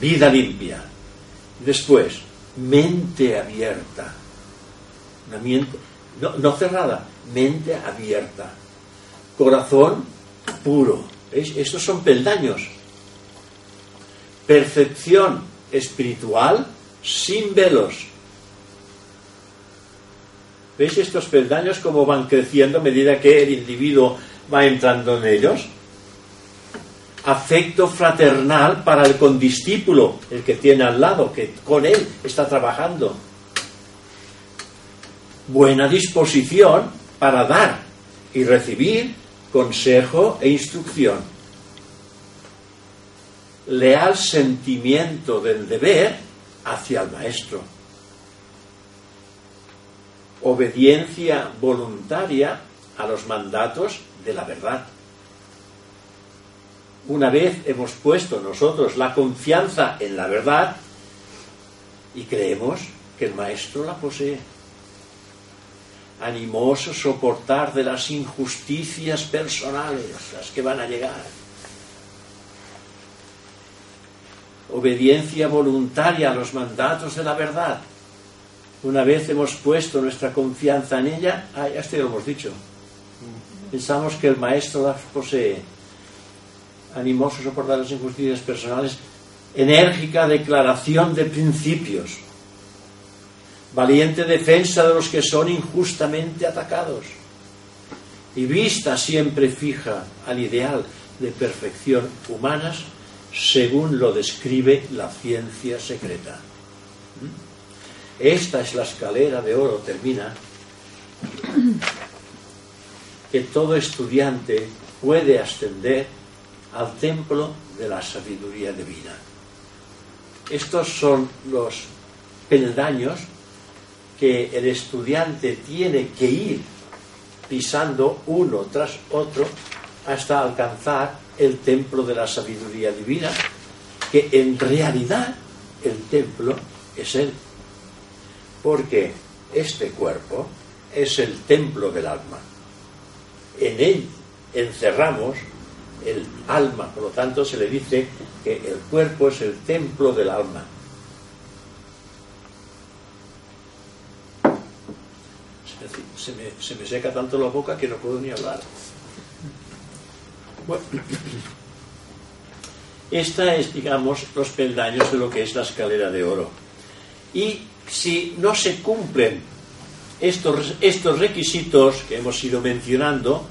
S1: Vida limpia. Después, mente abierta. Una mente, no, no cerrada, mente abierta. Corazón puro. ¿Veis? Estos son peldaños percepción espiritual sin velos. ¿Veis estos peldaños cómo van creciendo a medida que el individuo va entrando en ellos? Afecto fraternal para el condiscípulo, el que tiene al lado, que con él está trabajando. Buena disposición para dar y recibir consejo e instrucción leal sentimiento del deber hacia el maestro. Obediencia voluntaria a los mandatos de la verdad. Una vez hemos puesto nosotros la confianza en la verdad y creemos que el maestro la posee. Animoso soportar de las injusticias personales, las que van a llegar obediencia voluntaria a los mandatos de la verdad. Una vez hemos puesto nuestra confianza en ella, ah, ya esto lo hemos dicho. Pensamos que el maestro las posee. Animoso soportar las injusticias personales, enérgica declaración de principios, valiente defensa de los que son injustamente atacados y vista siempre fija al ideal de perfección humanas según lo describe la ciencia secreta. Esta es la escalera de oro, termina, que todo estudiante puede ascender al templo de la sabiduría divina. Estos son los peldaños que el estudiante tiene que ir pisando uno tras otro hasta alcanzar el templo de la sabiduría divina, que en realidad el templo es Él. Porque este cuerpo es el templo del alma. En él encerramos el alma, por lo tanto se le dice que el cuerpo es el templo del alma. Se me, se me seca tanto la boca que no puedo ni hablar. Bueno, esta es, digamos, los peldaños de lo que es la escalera de oro. Y si no se cumplen estos, estos requisitos que hemos ido mencionando,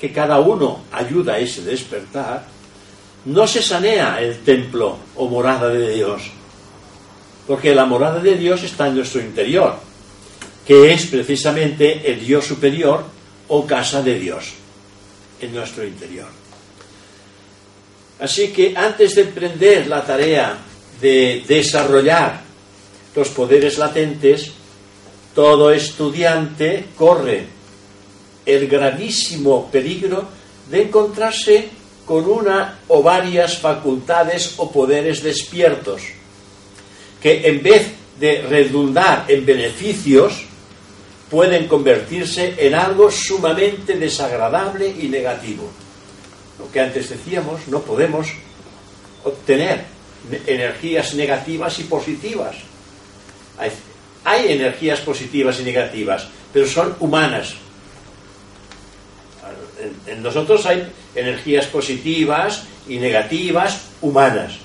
S1: que cada uno ayuda a ese despertar, no se sanea el templo o morada de Dios, porque la morada de Dios está en nuestro interior, que es precisamente el Dios superior o casa de Dios en nuestro interior. Así que antes de emprender la tarea de desarrollar los poderes latentes, todo estudiante corre el gravísimo peligro de encontrarse con una o varias facultades o poderes despiertos, que en vez de redundar en beneficios, pueden convertirse en algo sumamente desagradable y negativo. Lo que antes decíamos, no podemos obtener energías negativas y positivas. Hay, energías positivas y negativas, pero son humanas. En, nosotros hay energías positivas y negativas humanas.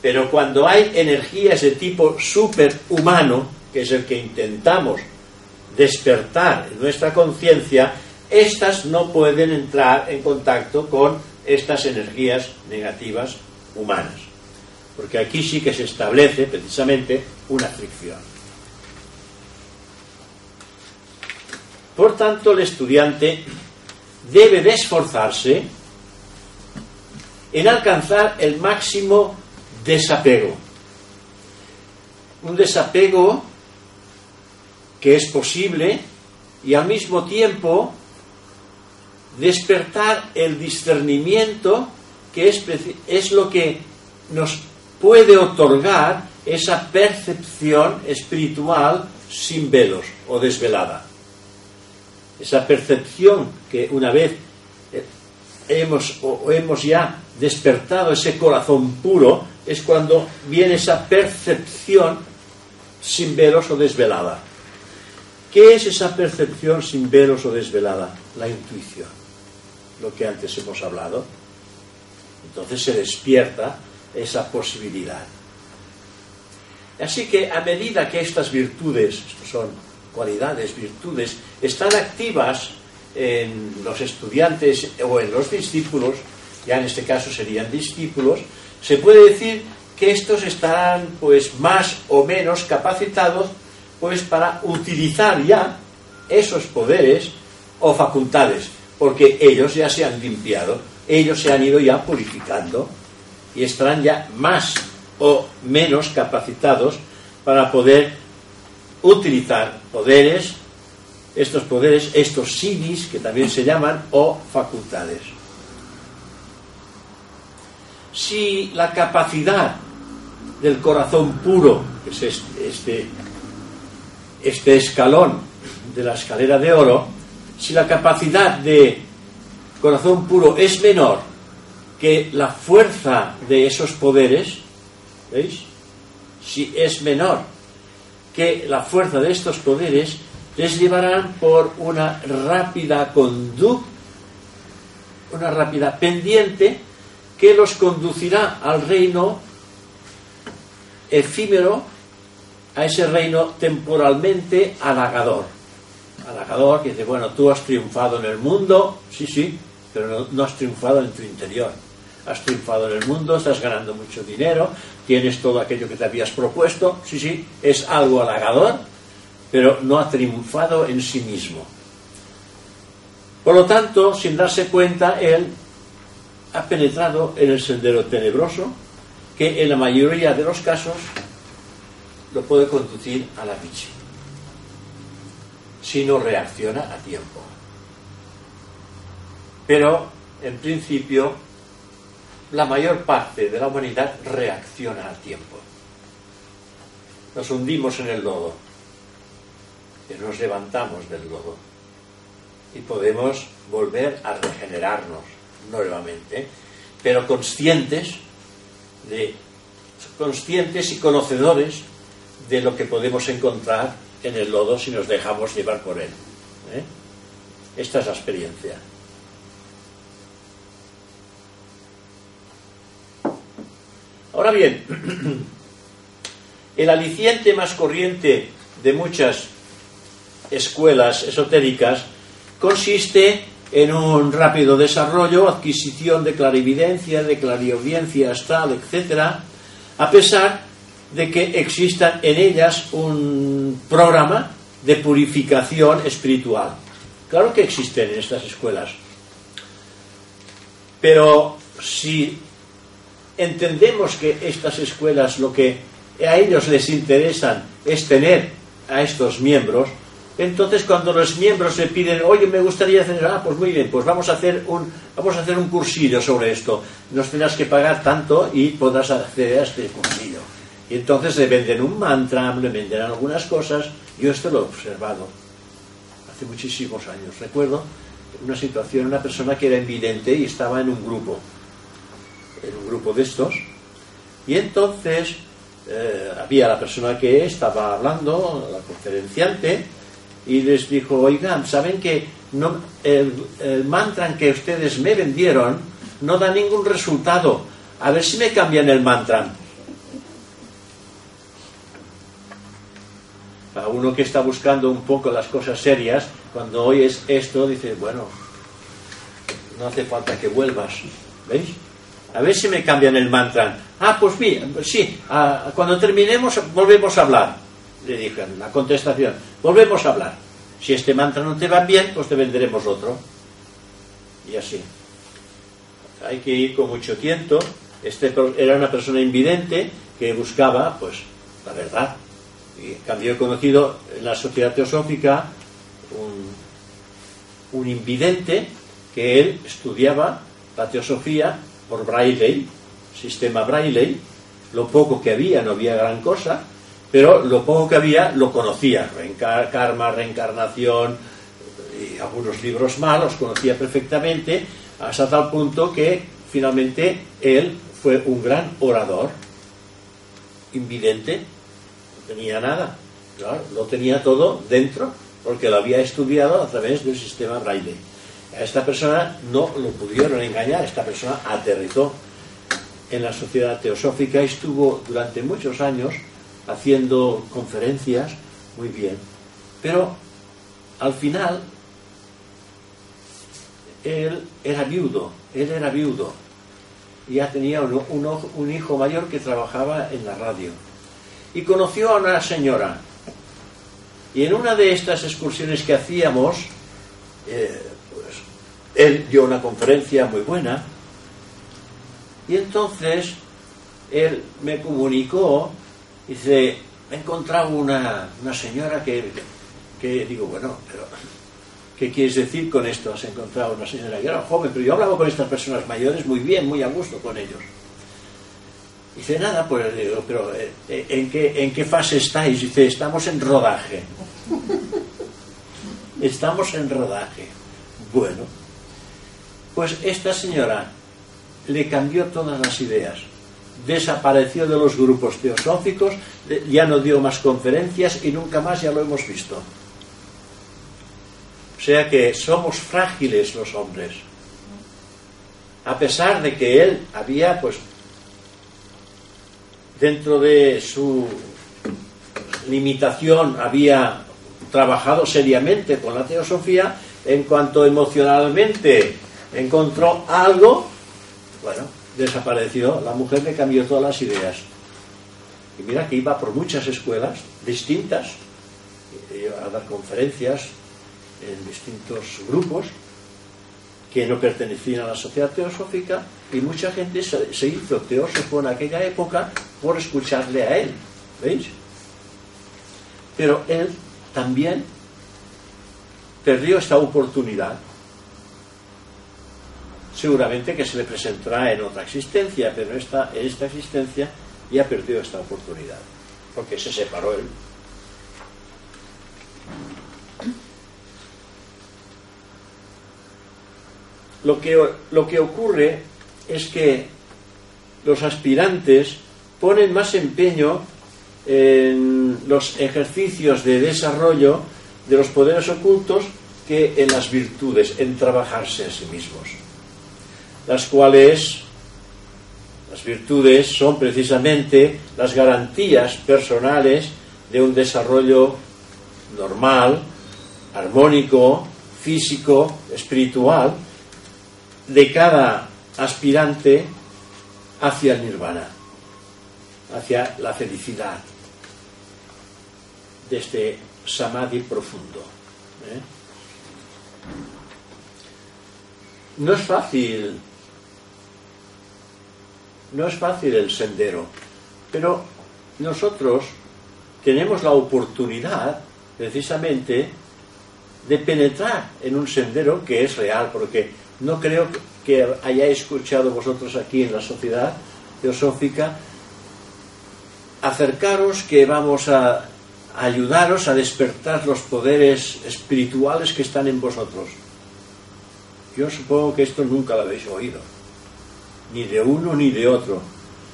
S1: Pero cuando hay energías de tipo superhumano, que es el que intentamos despertar en nuestra conciencia, estas no pueden entrar en contacto con estas energías negativas humanas. Porque aquí sí que se establece precisamente una fricción. Por tanto, el estudiante debe de esforzarse en alcanzar el máximo desapego. Un desapego que es posible y al mismo tiempo despertar el discernimiento que es, es lo que nos puede otorgar esa percepción espiritual sin velos o desvelada. Esa percepción que una vez eh, hemos, o hemos ya despertado ese corazón puro, es cuando viene esa percepción sin velos o desvelada. ¿Qué es esa percepción sin veros o desvelada? La intuición, lo que antes hemos hablado. Entonces se despierta esa posibilidad. Así que a medida que estas virtudes, son cualidades, virtudes, están activas en los estudiantes o en los discípulos, ya en este caso serían discípulos, se puede decir que estos estarán pues más o menos capacitados pues para utilizar ya esos poderes o facultades, porque ellos ya se han limpiado, ellos se han ido ya purificando y estarán ya más o menos capacitados para poder utilizar poderes, estos poderes, estos sinis que también se llaman, o facultades. Si la capacidad del corazón puro, que es este, este este escalón de la escalera de oro, si la capacidad de corazón puro es menor que la fuerza de esos poderes, ¿veis? Si es menor que la fuerza de estos poderes les llevarán por una rápida conducta, una rápida pendiente que los conducirá al reino efímero, a ese reino temporalmente halagador. Halagador que dice, bueno, tú has triunfado en el mundo, sí, sí, pero no, has triunfado en tu interior. Has triunfado en el mundo, estás ganando mucho dinero, tienes todo aquello que te habías propuesto, sí, sí, es algo halagador, pero no ha triunfado en sí mismo. Por lo tanto, sin darse cuenta, él ha penetrado en el sendero tenebroso que en la mayoría de los casos lo puede conducir a la bici si no reacciona a tiempo. Pero, en principio, la mayor parte de la humanidad reacciona a tiempo. Nos hundimos en el lodo, y nos levantamos del lodo y podemos volver a regenerarnos nuevamente, pero conscientes de conscientes y conocedores de lo que podemos encontrar en el lodo si nos dejamos llevar por él. ¿eh? Esta es la experiencia. Ahora bien, [clears throat] el aliciente más corriente de muchas escuelas esotéricas consiste en un rápido desarrollo, adquisición de clarividencia, de clariaudiencia astral, etc., a pesar de que exista en ellas un programa de purificación espiritual. Claro que existen en estas escuelas, pero si entendemos que estas escuelas lo que a ellos les interesan es tener a estos miembros, entonces, cuando los miembros le piden, oye, me gustaría hacer, ah, pues muy bien, pues vamos a hacer un, vamos a hacer un cursillo sobre esto. Nos tendrás que pagar tanto y podrás acceder a este cursillo. Y entonces le venden un mantra, le venden algunas cosas. Yo esto lo he observado hace muchísimos años. Recuerdo una situación, una persona que era invidente y estaba en un grupo, en un grupo de estos. Y entonces eh, había la persona que estaba hablando, la conferenciante, y les dijo, oigan, ¿saben que no, el, mantra que ustedes me vendieron no da ningún resultado? A ver si me cambian el mantra. A uno que está buscando un poco las cosas serias, cuando oyes esto, dice, bueno, no hace falta que vuelvas. ¿Veis? A ver si me cambian el mantra. Ah, pues bien, sí, ah, cuando terminemos volvemos a hablar le dije la contestación, volvemos a hablar. Si este mantra no te va bien, pues te venderemos otro. Y así. Hay que ir con mucho tiento. Este era una persona invidente que buscaba, pues, la verdad. Y cambio he conocido en la sociedad teosófica un, un invidente que él estudiaba la teosofía por Braille, sistema Braille, lo poco que había, no había gran cosa, pero lo poco que había lo conocía, karma, reencarnación y algunos libros malos conocía perfectamente, hasta tal punto que finalmente él fue un gran orador, invidente, tenía nada, claro, lo tenía todo dentro, porque lo había estudiado a través del sistema Braille. A esta persona no lo pudieron engañar, esta persona aterrizó en la sociedad teosófica y estuvo durante muchos años haciendo conferencias, muy bien. Pero al final, él era viudo, él era viudo. Ya tenía un, hijo mayor que trabajaba en la radio. Y conoció a una señora. Y en una de estas excursiones que hacíamos, eh, pues, él dio una conferencia muy buena. Y entonces él me comunicó Dice, he encontrado una, una señora que, que, digo, bueno, pero ¿qué quieres decir con esto? Has encontrado una señora que era joven, pero yo hablaba con estas personas mayores muy bien, muy a gusto con ellos. Dice, nada, pues digo, pero eh, eh, ¿en qué, ¿en qué fase estáis? Dice, estamos en rodaje. [laughs] estamos en rodaje. Bueno, pues esta señora le cambió todas las ideas desapareció de los grupos teosóficos, ya no dio más conferencias y nunca más ya lo hemos visto. O sea que somos frágiles los hombres. A pesar de que él había, pues, dentro de su limitación, había trabajado seriamente con la teosofía, en cuanto emocionalmente encontró algo, bueno, desapareció. La mujer le cambió todas las ideas. Y mira que iba por muchas escuelas distintas, a dar conferencias en distintos grupos que no pertenecían a la sociedad teosófica y mucha gente se hizo teósofo en aquella época por escucharle a él. ¿Veis? Pero él también perdió esta oportunidad. Seguramente que se le presentará en otra existencia, pero esta, en esta existencia ya perdió esta oportunidad, porque se separó él. Lo que, lo que ocurre es que los aspirantes ponen más empeño en los ejercicios de desarrollo de los poderes ocultos que en las virtudes, en trabajarse a sí mismos. Las cuales, las virtudes son precisamente las garantías personales de un desarrollo normal, armónico, físico, espiritual, de cada aspirante hacia el nirvana, hacia la felicidad de este samadhi profundo. ¿eh? No es fácil, no es fácil el sendero, pero nosotros tenemos la oportunidad precisamente de penetrar en un sendero que es real, porque no creo que hayáis escuchado vosotros aquí en la sociedad teosófica acercaros que vamos a ayudaros a despertar los poderes espirituales que están en vosotros. Yo supongo que esto nunca lo habéis oído, ni de uno ni de otro.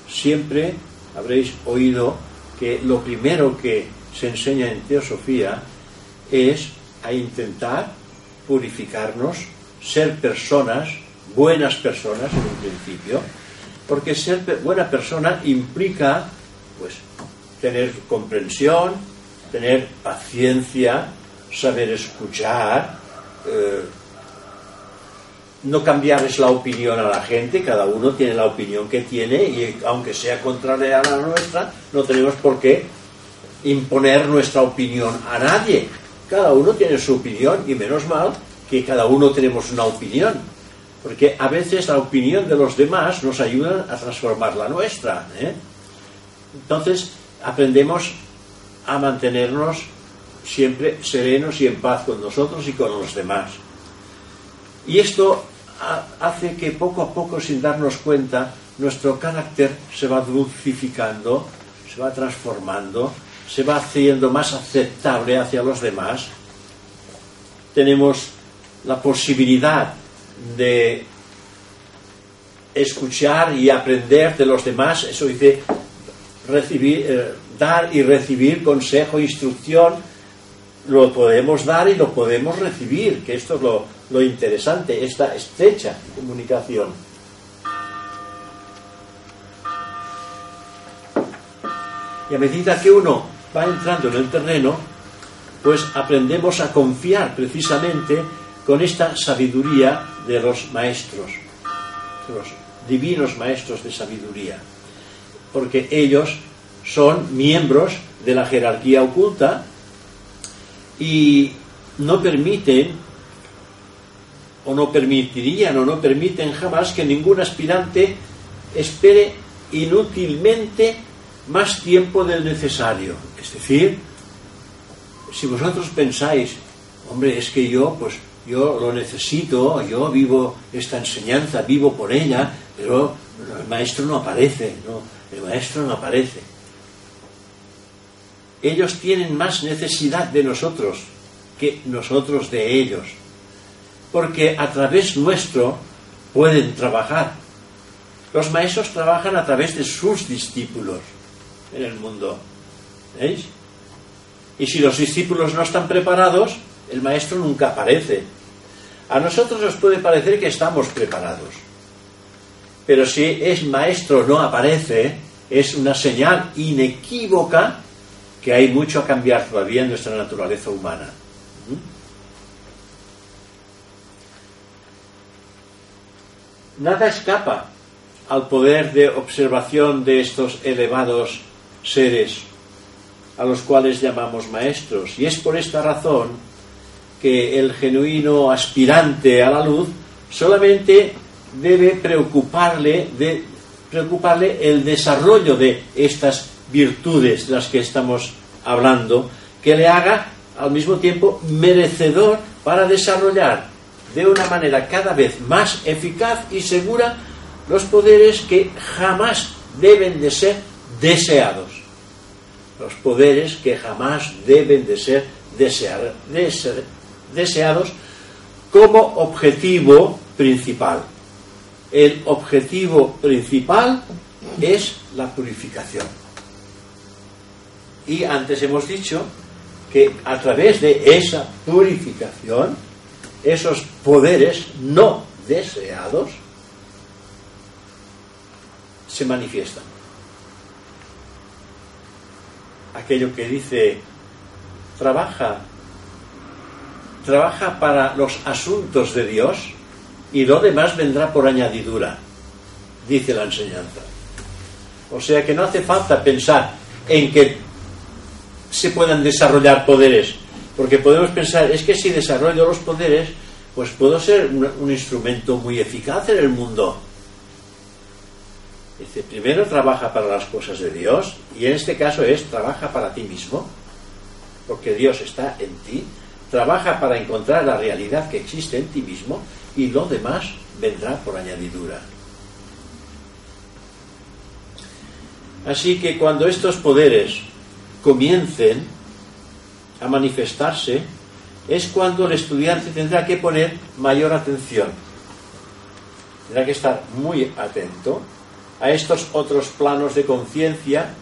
S1: Siempre habréis oído que lo primero que se enseña en teosofía es a intentar purificarnos, ser personas, buenas personas en un principio, porque ser buena persona implica pues tener comprensión, tener paciencia, saber escuchar, eh, no cambiarles la opinión a la gente, cada uno tiene la opinión que tiene y aunque sea contraria a la nuestra, no tenemos por qué imponer nuestra opinión a nadie. Cada uno tiene su opinión y menos mal que cada uno tenemos una opinión, porque a veces la opinión de los demás nos ayuda a transformar la nuestra. ¿eh? Entonces aprendemos a mantenernos siempre serenos y en paz con nosotros y con los demás. Y esto hace que poco a poco, sin darnos cuenta, nuestro carácter se va dulcificando, se va transformando, se va haciendo más aceptable hacia los demás. Tenemos la posibilidad de escuchar y aprender de los demás, eso dice recibir, eh, dar y recibir consejo, instrucción, lo podemos dar y lo podemos recibir, que esto es lo, lo interesante, esta estrecha comunicación. Y a medida que uno va entrando en el terreno, pues aprendemos a confiar precisamente con esta sabiduría de los maestros, de los divinos maestros de sabiduría, porque ellos son miembros de la jerarquía oculta y no permiten o no permitirían o no permiten jamás que ningún aspirante espere inútilmente más tiempo del necesario. Es decir, si vosotros pensáis, hombre, es que yo, pues, yo lo necesito, yo vivo esta enseñanza, vivo por ella, pero el maestro no aparece, no, el maestro no aparece ellos tienen más necesidad de nosotros que nosotros de ellos, porque a través nuestro pueden trabajar. Los maestros trabajan a través de sus discípulos en el mundo. ¿Veis? Y si los discípulos no están preparados, el maestro nunca aparece. A nosotros nos puede parecer que estamos preparados. Pero si es maestro no aparece, es una señal inequívoca que hay mucho a cambiar todavía en nuestra naturaleza humana. Nada escapa al poder de observación de estos elevados seres a los cuales llamamos maestros. Y es por esta razón que el genuino aspirante a la luz solamente debe preocuparle, de, preocuparle el desarrollo de estas virtudes de las que estamos hablando, que le haga al mismo tiempo merecedor para desarrollar de una manera cada vez más eficaz y segura los poderes que jamás deben de ser deseados. Los poderes que jamás deben de ser, deseados como objetivo principal. El objetivo principal es la purificación. Y antes hemos dicho que a través de esa purificación, esos poderes no deseados se manifiestan. Aquello que dice, trabaja, trabaja para los asuntos de Dios y lo demás vendrá por añadidura, dice la enseñanza. O sea que no hace falta pensar en que se puedan desarrollar poderes, porque podemos pensar, es que si desarrollo los poderes, pues puedo ser un, instrumento muy eficaz en el mundo. Dice, primero trabaja para las cosas de Dios, y en este caso es trabaja para ti mismo, porque Dios está en ti, trabaja para encontrar la realidad que existe en ti mismo, y lo demás vendrá por añadidura. Así que cuando estos poderes comiencen a manifestarse, es cuando el estudiante tendrá que poner mayor atención. Tendrá que estar muy atento a estos otros planos de conciencia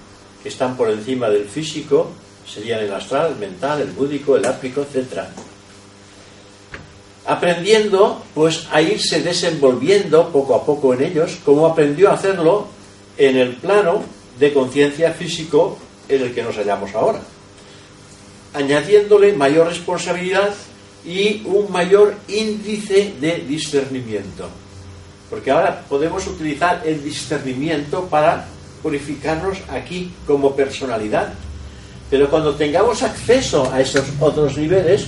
S1: que están por encima del físico, serían el astral, el mental, el búdico, el ápico, etc. Aprendiendo, pues a irse desenvolviendo poco a poco en ellos, como aprendió a hacerlo en el plano de conciencia físico en el que nos hallamos ahora añadiéndole mayor responsabilidad y un mayor índice de discernimiento. Porque ahora podemos utilizar el discernimiento para purificarnos aquí como personalidad. Pero cuando tengamos acceso a esos otros niveles,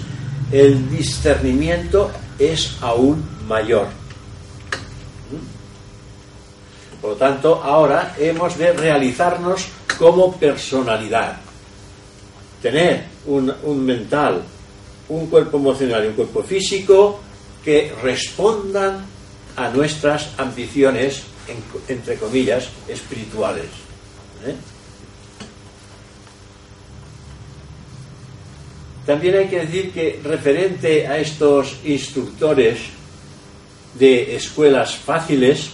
S1: el discernimiento es aún mayor. Por lo tanto, ahora hemos de realizarnos como personalidad. Tener un, mental, un cuerpo emocional y un cuerpo físico que respondan a nuestras ambiciones, entre comillas, espirituales. ¿eh? También hay que decir que referente a estos instructores de escuelas fáciles,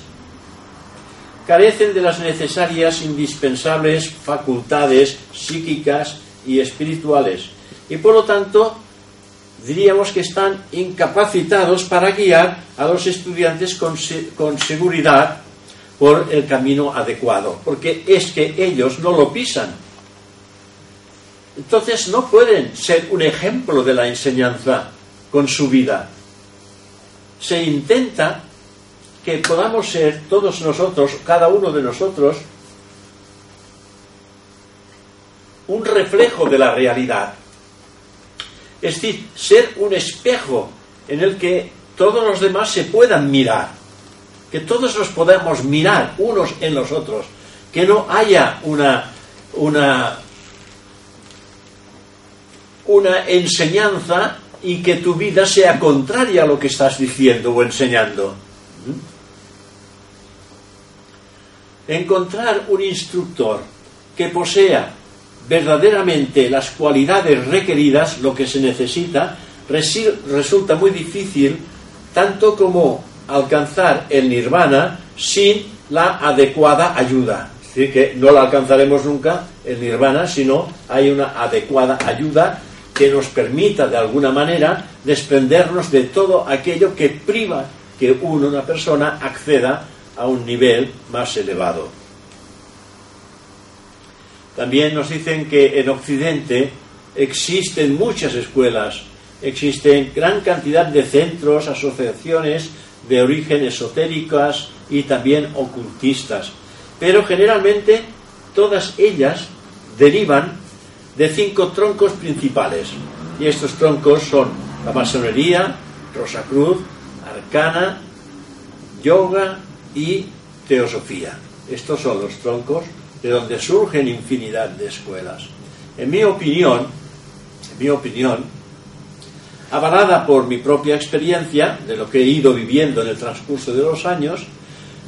S1: carecen de las necesarias, indispensables facultades psíquicas y espirituales. Y por lo tanto, diríamos que están incapacitados para guiar a los estudiantes con, con seguridad por el camino adecuado, porque es que ellos no lo pisan. Entonces no pueden ser un ejemplo de la enseñanza con su vida. Se intenta que podamos ser todos nosotros, cada uno de nosotros, un reflejo de la realidad. Es decir, ser un espejo en el que todos los demás se puedan mirar, que todos nos podamos mirar unos en los otros, que no haya una, una, una enseñanza y que tu vida sea contraria a lo que estás diciendo o enseñando. ¿Mm? Encontrar un instructor que posea verdaderamente las cualidades requeridas, lo que se necesita, resulta muy difícil, tanto como alcanzar el nirvana, sin la adecuada ayuda. Es decir, que no la alcanzaremos nunca el nirvana, sino hay una adecuada ayuda que nos permita de alguna manera desprendernos de todo aquello que priva que uno, una persona, acceda a un nivel más elevado. También nos dicen que en Occidente existen muchas escuelas, existen gran cantidad de centros, asociaciones de origen esotéricas y también ocultistas. Pero generalmente todas ellas derivan de cinco troncos principales. Y estos troncos son la masonería, Rosacruz, Arcana, Yoga y Teosofía. Estos son los troncos de donde surgen infinidad de escuelas. En mi opinión, en mi opinión, avalada por mi propia experiencia, de lo que he ido viviendo en el transcurso de los años,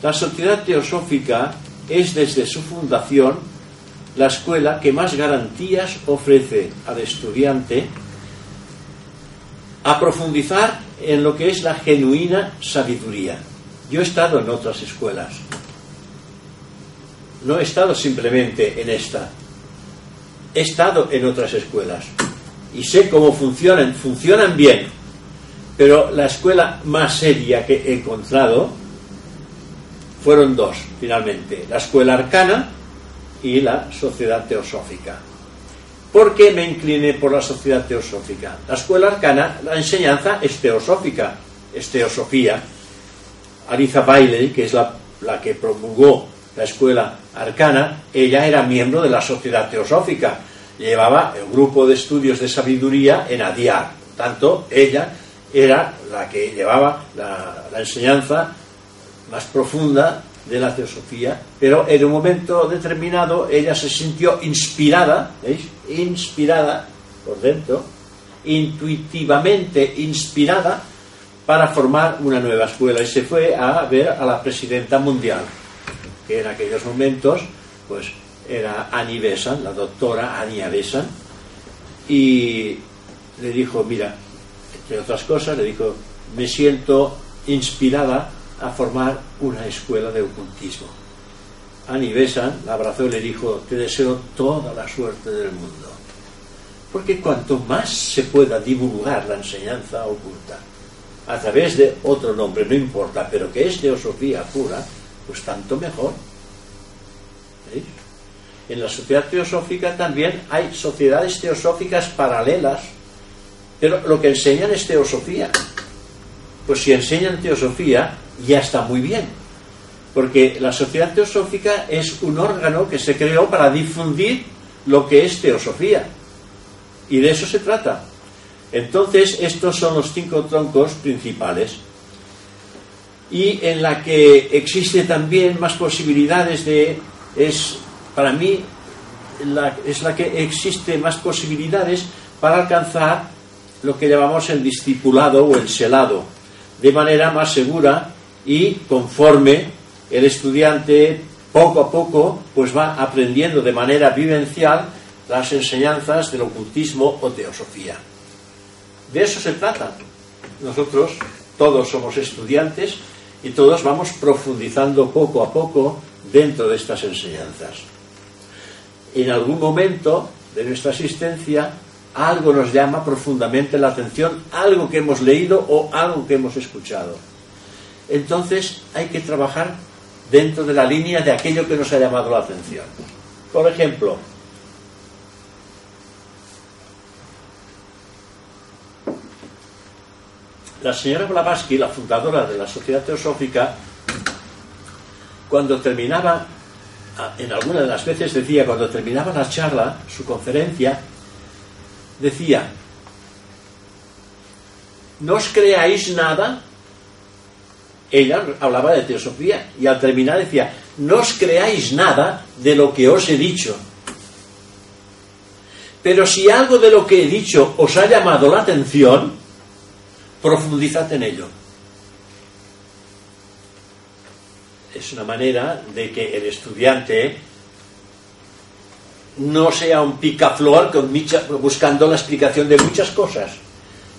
S1: la sociedad teosófica es desde su fundación la escuela que más garantías ofrece al estudiante a profundizar en lo que es la genuina sabiduría. Yo he estado en otras escuelas, no he estado simplemente en esta, he estado en otras escuelas. Y sé cómo funcionan, funcionan bien, pero la escuela más seria que he encontrado fueron dos, finalmente, la escuela arcana y la sociedad teosófica. ¿Por qué me incliné por la sociedad teosófica? La escuela arcana, la enseñanza es teosófica, es teosofía. Aliza Bailey, que es la, la que promulgó la escuela arcana, ella era miembro de la sociedad teosófica llevaba el grupo de estudios de sabiduría en Adiar. Tanto ella era la que llevaba la, enseñanza más profunda de la teosofía, pero en un momento determinado ella se sintió inspirada, ¿veis? Inspirada por dentro, intuitivamente inspirada para formar una nueva escuela y se fue a ver a la presidenta mundial, que en aquellos momentos, pues era Annie Besant, la doctora Annie Besant, y le dijo, mira, entre otras cosas, le dijo, me siento inspirada a formar una escuela de ocultismo. Annie Besant la abrazó y le dijo, te deseo toda la suerte del mundo. Porque cuanto más se pueda divulgar la enseñanza oculta, a través de otro nombre, no importa, pero que es teosofía pura, pues tanto mejor. En la sociedad teosófica también hay sociedades teosóficas paralelas, pero lo que enseñan es teosofía. Pues si enseñan teosofía, ya está muy bien, porque la sociedad teosófica es un órgano que se creó para difundir lo que es teosofía. Y de eso se trata. Entonces, estos son los cinco troncos principales. Y en la que existe también más posibilidades de es para mí es la que existe más posibilidades para alcanzar lo que llamamos el discipulado o el selado, de manera más segura y conforme el estudiante poco a poco pues va aprendiendo de manera vivencial las enseñanzas del ocultismo o teosofía. De eso se trata. Nosotros todos somos estudiantes y todos vamos profundizando poco a poco dentro de estas enseñanzas en algún momento de nuestra existencia algo nos llama profundamente la atención, algo que hemos leído o algo que hemos escuchado. Entonces hay que trabajar dentro de la línea de aquello que nos ha llamado la atención. Por ejemplo, la señora Blavatsky, la fundadora de la Sociedad Teosófica, cuando terminaba en alguna de las veces decía, cuando terminaba la charla, su conferencia, decía, no os creáis nada, ella hablaba de teosofía, y al terminar decía, no os creáis nada de lo que os he dicho. Pero si algo de lo que he dicho os ha llamado la atención, profundizad en ello. es una manera de que el estudiante no sea un picaflor buscando la explicación de muchas cosas,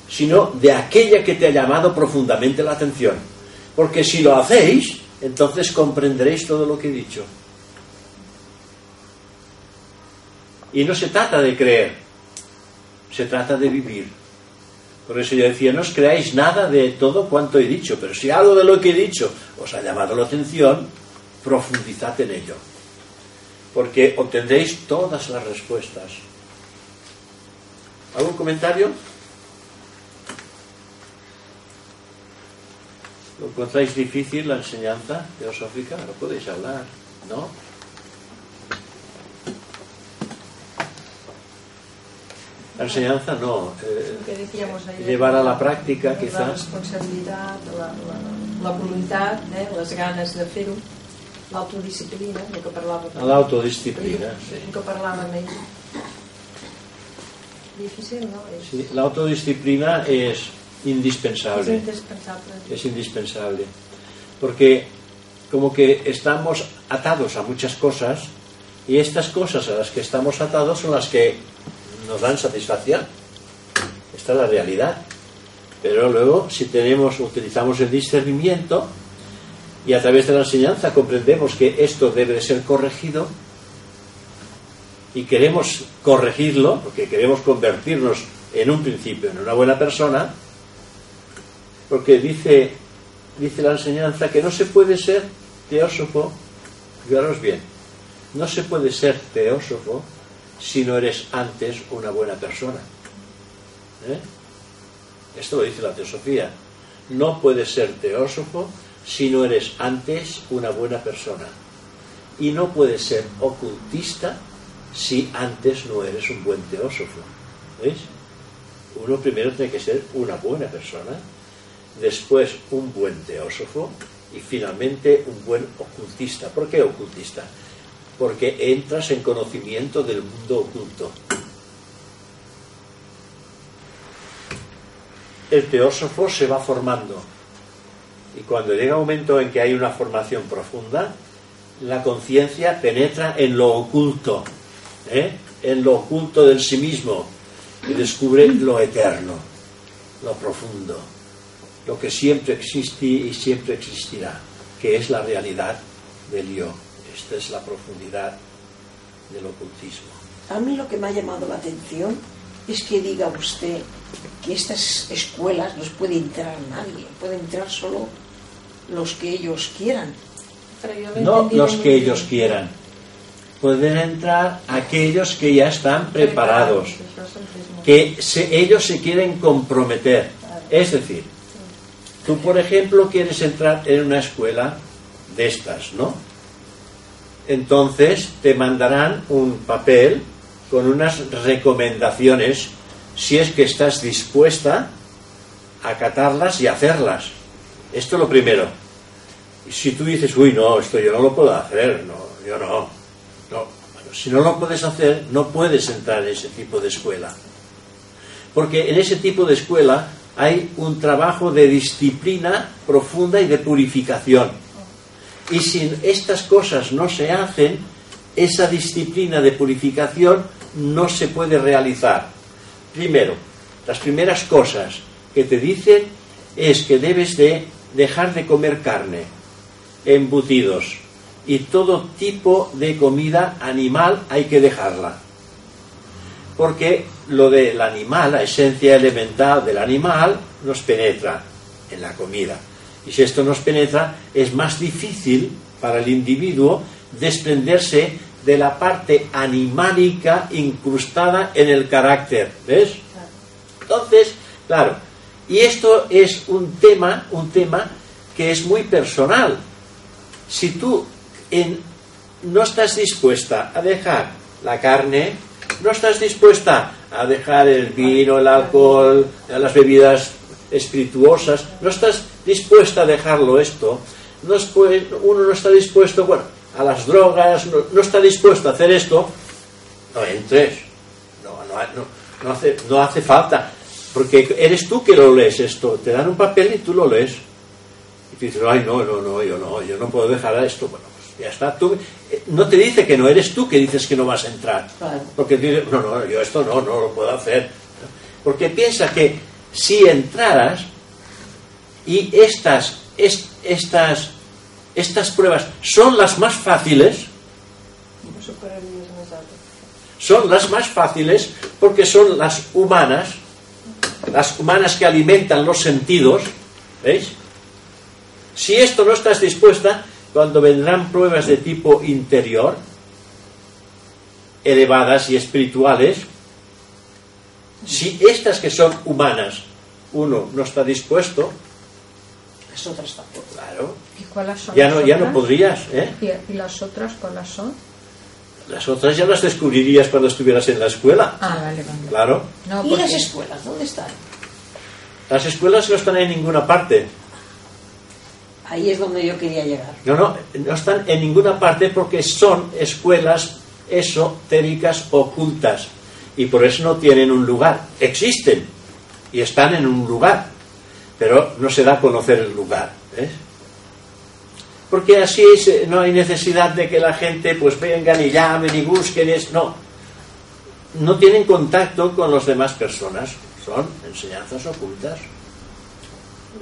S1: sino de aquella que te ha llamado profundamente la atención. Porque si lo hacéis, entonces comprenderéis todo lo que he dicho. Y no se trata de creer, se trata de vivir. Por eso yo decía, no os creáis nada de todo cuanto he dicho, pero si algo de lo que he dicho os ha llamado la atención, profundizad en ello, porque obtendréis todas las respuestas. ¿Algún comentario? ¿Lo encontráis difícil la enseñanza teosófica? No podéis hablar, ¿no? La enseñanza no. Eh, llevar a la práctica, quizás.
S2: La responsabilidad, la, la, la voluntad, eh, les ganes de fer-ho, l'autodisciplina, el que parlàvem.
S1: L'autodisciplina, sí.
S2: El que parlàvem ahir. Difícil, ¿no? Es...
S1: Sí, la autodisciplina es indispensable.
S2: Es indispensable.
S1: Es indispensable. Porque como que estamos atados a muchas cosas y estas cosas a las que estamos atados son las que nos dan satisfacción. Esta es la realidad. Pero luego, si tenemos, utilizamos el discernimiento y a través de la enseñanza comprendemos que esto debe de ser corregido y queremos corregirlo, porque queremos convertirnos en un principio en una buena persona, porque dice, dice la enseñanza que no se puede ser teósofo, fijaros bien, no se puede ser teósofo si no eres antes una buena persona. ¿Eh? Esto lo dice la teosofía. No puedes ser teósofo si no eres antes una buena persona. Y no puedes ser ocultista si antes no eres un buen teósofo. ¿Veis? Uno primero tiene que ser una buena persona, después un buen teósofo y finalmente un buen ocultista. ¿Por qué ocultista? porque entras en conocimiento del mundo oculto. El teósofo se va formando y cuando llega un momento en que hay una formación profunda, la conciencia penetra en lo oculto, ¿eh? en lo oculto del sí mismo y descubre lo eterno, lo profundo, lo que siempre existe y siempre existirá, que es la realidad del yo. Esta es la profundidad del ocultismo.
S3: A mí lo que me ha llamado la atención es que diga usted que estas escuelas no puede entrar nadie, puede entrar solo los que ellos quieran.
S1: No los que ellos quieran. Pueden entrar aquellos que ya están preparados, que ellos se quieren comprometer. Es decir, tú, por ejemplo, quieres entrar en una escuela de estas, ¿no? entonces te mandarán un papel con unas recomendaciones si es que estás dispuesta a acatarlas y hacerlas. Esto es lo primero. Si tú dices, uy, no, esto yo no lo puedo hacer, no, yo no. no. si no lo puedes hacer, no puedes entrar en ese tipo de escuela. Porque en ese tipo de escuela hay un trabajo de disciplina profunda y de purificación y si estas cosas no se hacen, esa disciplina de purificación no se puede realizar. Primero, las primeras cosas que te dicen es que debes de dejar de comer carne, embutidos y todo tipo de comida animal hay que dejarla. Porque lo del animal, la esencia elemental del animal, nos penetra en la comida. Y si esto nos penetra, es más difícil para el individuo desprenderse de la parte animálica incrustada en el carácter. ¿Ves? Entonces, claro, y esto es un tema, un tema que es muy personal. Si tú no estás dispuesta a dejar la carne, no estás dispuesta a dejar el vino, el alcohol, las bebidas espirituosas, no estás dispuesta a dejarlo esto, no es, pues, uno no está dispuesto, bueno, a las drogas, no, está dispuesto a hacer esto, no entres, no, no, no, hace, no hace falta, porque eres tú que lo lees esto, te dan un papel y tú lo lees. Y tú dices, ay, no, no, no, yo no, yo no puedo dejar esto. Bueno, ya está. Tú, eh, no te dice que no eres tú que dices que no vas a entrar. Porque dices, no, no, yo esto no, no lo puedo hacer. Porque piensa que si entraras y estas, estas estas pruebas son las más fáciles, son las más fáciles porque son las humanas, las humanas que alimentan los sentidos, ¿veis? Si esto no estás dispuesta, cuando vendrán pruebas de tipo interior, elevadas y espirituales, si estas que son humanas, uno no está dispuesto,
S3: Las otras tampoco.
S1: claro,
S4: ¿Y cuáles son
S1: ya
S4: las
S1: no, ya no
S4: otras?
S1: podrías, ¿eh?
S4: ¿Y, las otras cuáles son?
S1: Las otras ya las descubrirías cuando estuvieras en la escuela,
S4: Ah, vale, vale.
S1: claro.
S4: No,
S3: ¿Y las escuelas? ¿Dónde están?
S1: Las escuelas no están en ninguna parte.
S3: Ahí es donde yo quería llegar.
S1: No, no, no están en ninguna parte porque son escuelas esotéricas ocultas y por eso no tienen un lugar. Existen y están en un lugar, pero no se da a conocer el lugar. ¿ves? Porque así es, no hay necesidad de que la gente pues vengan y llamen y busquen. Es, no, no tienen contacto con las demás personas. Son enseñanzas ocultas.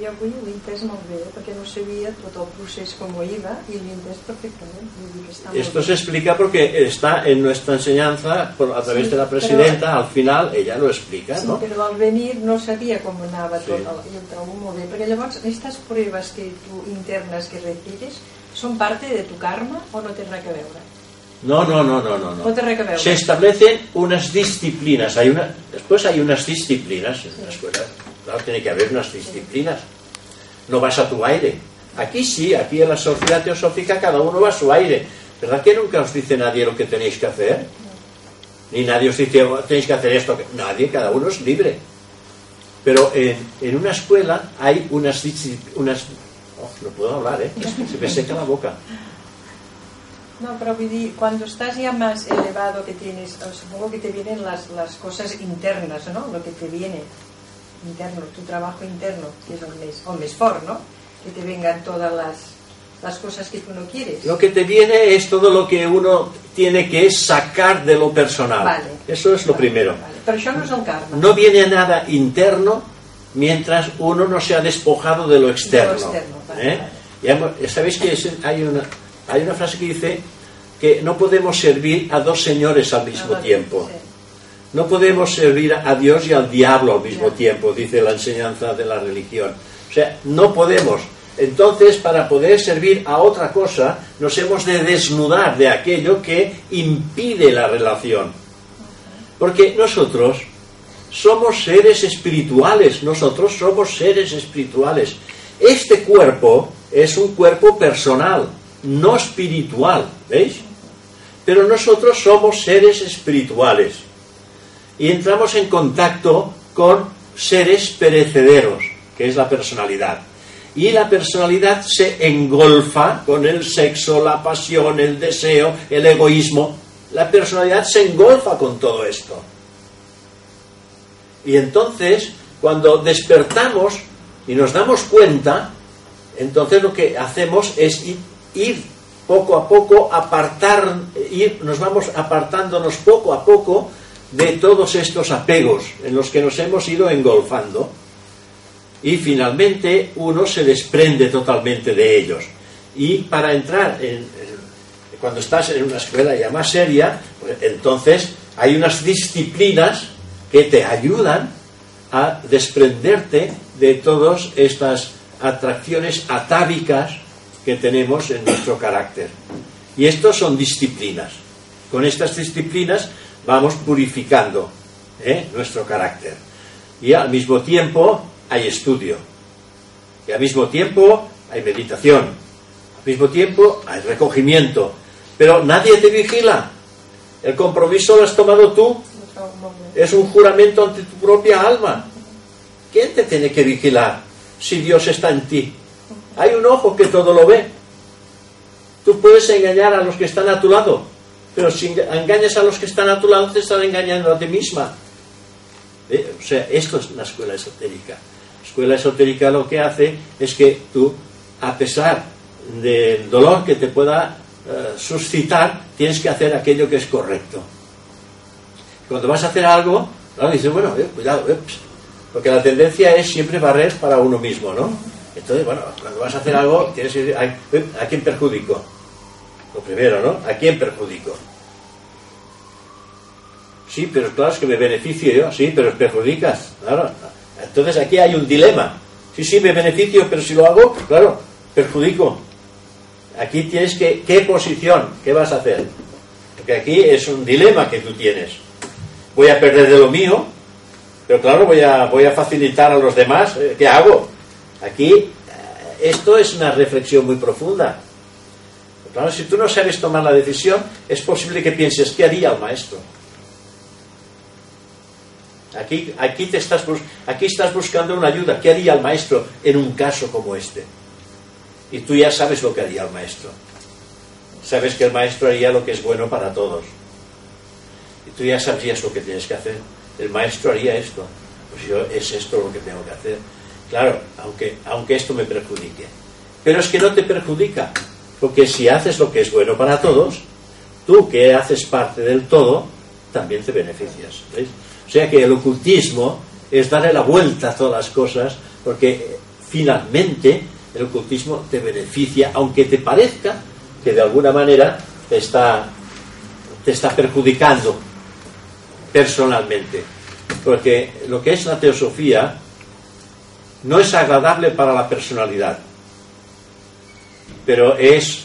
S2: Jo avui ho he entès molt bé, perquè no sabia tot el procés com iba i l'he entès perfectament. Vull dir que està molt
S1: Esto se explica porque está en nuestra enseñanza por, a través
S2: Sí,
S1: de la presidenta, al final ella lo explica,
S2: Sí,
S1: ¿no?
S2: però al venir no sabia com anava
S1: Sí.
S2: tot, el- i ho trobo molt bé, perquè llavors aquestes proves que tu internes que recibes són parte de tu karma o no té res a veure?
S1: No, no, no, no, no.
S2: No.
S1: Se establecen unas disciplinas, hay una, después hay unas disciplinas en la escuela, claro, tiene que haber unas disciplinas. No vas a tu aire. Aquí sí, aquí en la sociedad teosófica cada uno va a su aire. ¿Verdad que nunca os dice nadie lo que tenéis que hacer? Ni nadie os dice, "Oh, tenéis que hacer esto. Nadie, cada uno es libre. Pero en, en una escuela hay unas... unas oh, no puedo hablar, ¿eh? Se me seca la boca.
S2: No, pero cuando estás ya más elevado que tienes, supongo que te vienen las, las cosas internas, ¿no? Lo que te viene interno, tu trabajo interno, que es el més fort, ¿no? Que te vengan todas las, las cosas que tú no quieres.
S1: Lo que te viene es todo lo que uno tiene que sacar de lo personal.
S2: Vale.
S1: Eso es lo primero.
S2: Vale. Pero això no és el karma.
S1: No viene nada interno mientras uno no se ha despojado de lo externo.
S2: externo, vale,
S1: ¿eh?
S2: vale.
S1: Ya sabéis que es- hay, una, hay una frase que dice que no podemos servir a dos señores al mismo
S2: vale,
S1: tiempo.
S2: sí.
S1: No podemos servir a Dios y al diablo al mismo tiempo, dice la enseñanza de la religión. O sea, no podemos. Entonces, para poder servir a otra cosa, nos hemos de desnudar de aquello que impide la relación. Porque nosotros somos seres espirituales, nosotros somos seres espirituales. Este cuerpo es un cuerpo personal, no espiritual, ¿veis? Pero nosotros somos seres espirituales y entramos en contacto con seres perecederos, que es la personalidad. Y la personalidad se engolfa con el sexo, la pasión, el deseo, el egoísmo. La personalidad se engolfa con todo esto. Y entonces, cuando despertamos y nos damos cuenta, entonces lo que hacemos es ir, poco a poco, apartar, ir, nos vamos apartándonos poco a poco de todos estos apegos en los que nos hemos ido engolfando. Y finalmente uno se desprende totalmente de ellos. Y para entrar en, en- cuando estás en una escuela ya más seria, pues entonces hay unas disciplinas que te ayudan a desprenderte de todas estas atracciones atávicas que tenemos en nuestro carácter. Y estos son disciplinas. Con estas disciplinas vamos purificando ¿eh? nuestro carácter. Y al mismo tiempo hay estudio. Y al mismo tiempo hay meditación. Al mismo tiempo hay recogimiento. Pero nadie te vigila. El compromiso lo has tomado tú. Es un juramento ante tu propia alma. ¿Quién te tiene que vigilar si Dios está en ti? Hay un ojo que todo lo ve. Tú puedes engañar a los que están a tu lado, pero si enga- engañas a los que están a tu lado, te están engañando a ti misma. ¿Eh? O sea, esto es la escuela esotérica. La escuela esotérica lo que hace es que tú, a pesar del dolor que te pueda eh, suscitar, tienes que hacer aquello que es correcto. Cuando vas a hacer algo, claro, dices, bueno, eh, cuidado, pss, porque la tendencia es siempre barrer para uno mismo, ¿no? Entonces, bueno, cuando vas a hacer algo, tienes que decir, ¿a, ¿a quién perjudico? Lo primero, ¿no? ¿A quién perjudico? Sí, pero claro, es que me beneficio yo, sí, pero perjudicas, claro. Entonces aquí hay un dilema. Sí, sí, me beneficio, pero si lo hago, claro, perjudico. Aquí tienes que, ¿qué posición? ¿Qué vas a hacer? Porque aquí es un dilema que tú tienes. Voy a perder de lo mío, pero claro, voy a, voy a facilitar a los demás. Eh, ¿Qué hago? Aquí, eh, esto es una reflexión muy profunda. Claro, si tú no sabes tomar la decisión, es posible que pienses, ¿qué haría el maestro? Aquí, aquí, te estás, aquí estás buscando una ayuda. ¿Qué haría el maestro en un caso como este? Y tú ya sabes lo que haría el maestro. Sabes que el maestro haría lo que es bueno para todos. Y tú ya sabrías lo que tienes que hacer. El maestro haría esto. Pues yo es esto lo que tengo que hacer. Claro, aunque, aunque esto me perjudique. Pero es que no te perjudica. Porque si haces lo que es bueno para todos, tú que haces parte del todo, también te beneficias. O sea que el ocultismo es darle la vuelta a todas las cosas, porque finalmente el ocultismo te beneficia, aunque te parezca que de alguna manera te está, te está perjudicando personalmente. Porque lo que es la teosofía no es agradable para la personalidad, pero es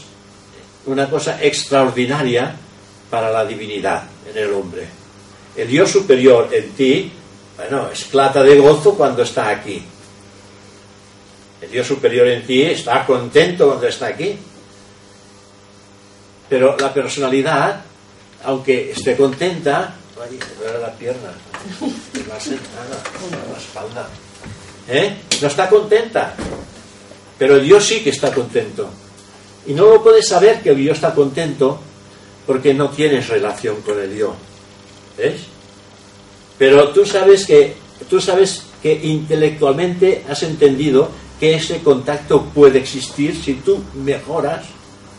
S1: una cosa extraordinaria para la divinidad en el hombre el Dios superior en ti, bueno, esclata de gozo cuando está aquí. El Dios superior en ti está contento cuando está aquí. Pero la personalidad, aunque esté contenta, ay, la pierna, me sentada, la espalda. ¿Eh? No está contenta. Pero Dios sí que está contento. Y no lo puedes saber que Dios está contento porque no tienes relación con el Dios. ¿Ves? Pero tú sabes que tú sabes que intelectualmente has entendido que ese contacto puede existir si tú mejoras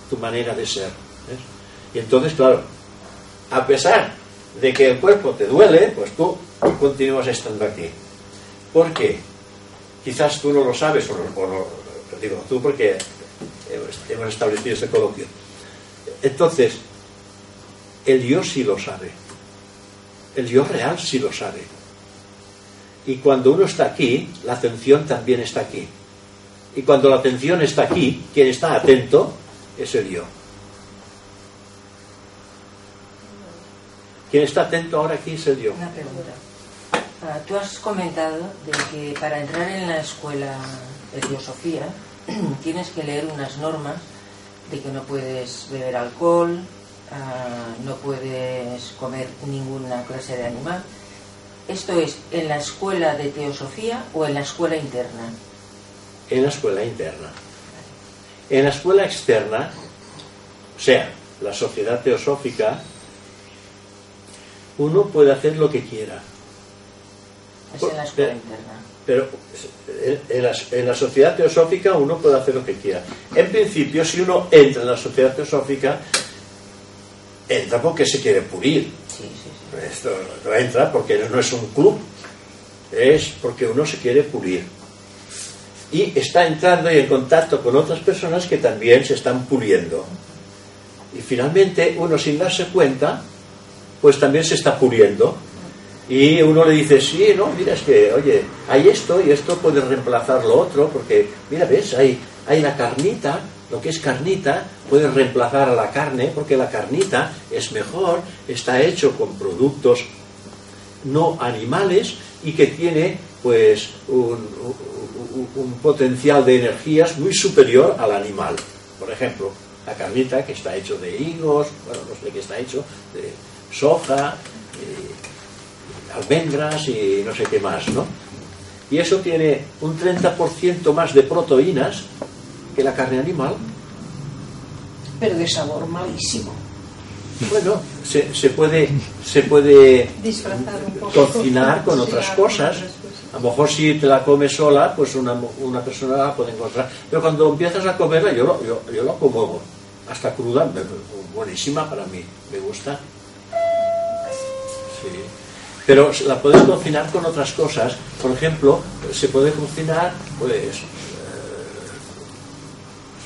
S1: tu manera de ser. Y entonces, claro, a pesar de que el cuerpo te duele, pues tú continúas estando aquí. ¿Por qué? Quizás tú no lo sabes, o o digo tú porque hemos establecido este coloquio. Entonces, el Dios sí lo sabe. El Dios real sí lo sabe. Y cuando uno está aquí, la atención también está aquí. Y cuando la atención está aquí, quien está atento es el yo. Quien está atento ahora aquí es el yo.
S5: Una pregunta. Ah, tú has comentado de que para entrar en la escuela de teosofía [clears throat] tienes que leer unas normas de que no puedes beber alcohol, Ah, no puedes comer ninguna clase de animal. ¿Esto es en la escuela de teosofía o en la escuela interna?
S1: En la escuela interna. En la escuela externa, o sea, la sociedad teosófica, uno puede hacer lo que quiera.
S5: Es en la escuela interna.
S1: Pero en la, en la, sociedad teosófica uno puede hacer lo que quiera. En principio, si uno entra en la sociedad teosófica, entra porque se quiere pulir.
S5: Sí, sí, sí.
S1: Esto no entra porque no es un club, es porque uno se quiere pulir. Y está entrando en contacto con otras personas que también se están puliendo. Y finalmente uno sin darse cuenta, pues también se está puliendo. Y uno le dice, sí, no, mira, es que, oye, hay esto y esto puede reemplazar lo otro, porque, mira, ves, hay, hay la carnita lo que es carnita puede reemplazar a la carne porque la carnita es mejor, está hecho con productos no animales y que tiene pues un, un, un, potencial de energías muy superior al animal. Por ejemplo, la carnita que está hecho de higos, bueno, no sé qué está hecho, de soja, eh, almendras y no sé qué más, ¿no? Y eso tiene un 30% más de proteínas que la carne animal.
S3: Pero de sabor malísimo.
S1: Bueno, se, se puede, se puede
S2: Disfrazar un poco.
S1: cocinar con otras cosas. A lo mejor si te la comes sola, pues una, una persona la puede encontrar. Pero cuando empiezas a comerla, yo lo, yo, yo lo como hasta cruda, buenísima para mí, me gusta. Sí. Pero la puedes cocinar con otras cosas. Por ejemplo, se puede cocinar, pues, eh,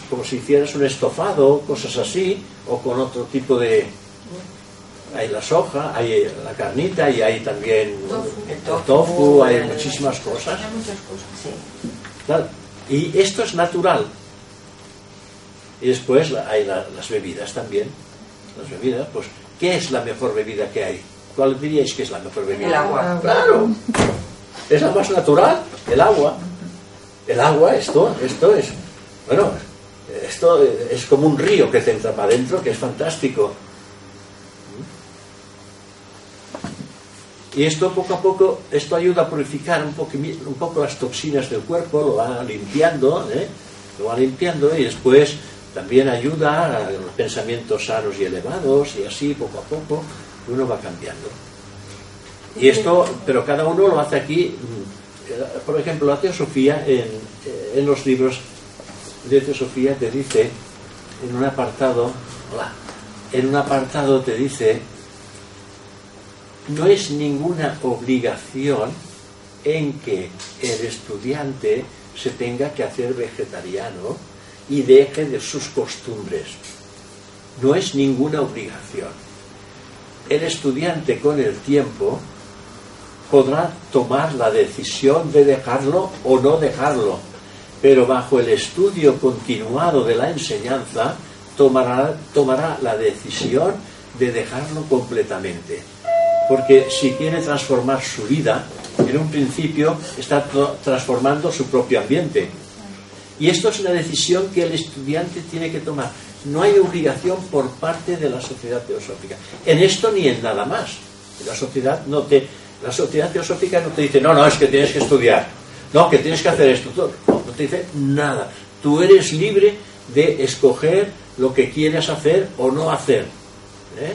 S1: como si hicieras un estofado, cosas así, o con otro tipo de... Hay la soja, hay la carnita y hay también
S5: El
S1: el
S5: tofu,
S1: hay muchísimas cosas.
S4: Hay muchas cosas.
S5: Sí.
S1: Claro, Y esto es natural. Y después hay la- las bebidas también. Las bebidas, pues, ¿qué es la mejor bebida que hay? ¿Cuál diríais que es la mejor bebida?
S5: El agua.
S1: Claro. Es la más natural, el agua. El agua, esto, esto es, bueno, esto es como un río que te entra para adentro, que es fantástico. Y esto poco a poco, esto ayuda a purificar un, poco, un poco las toxinas del cuerpo, lo va limpiando, ¿eh? lo va limpiando y después también ayuda a los pensamientos sanos y elevados y así poco a poco uno va cambiando. Y esto, pero cada uno lo hace aquí, mm, por ejemplo, la teosofía en, eh, en los libros de teosofía te dice, en un apartado, en un apartado te dice, no es ninguna obligación en que el estudiante se tenga que hacer vegetariano y deje de sus costumbres. No es ninguna obligación. El estudiante con el tiempo podrá tomar la decisión de dejarlo o no dejarlo, pero bajo el estudio continuado de la enseñanza tomará, tomará la decisión de dejarlo completamente. Porque si quiere transformar su vida, en un principio está tra- transformando su propio ambiente. Y esto es una decisión que el estudiante tiene que tomar. No hay obligación por parte de la sociedad teosófica. En esto ni en nada más. La sociedad no te, la sociedad teosófica no te dice, no, no, es que tienes que estudiar. No, que tienes que hacer esto. No, no te dice nada. Tú eres libre de escoger lo que quieres hacer o no hacer. ¿eh?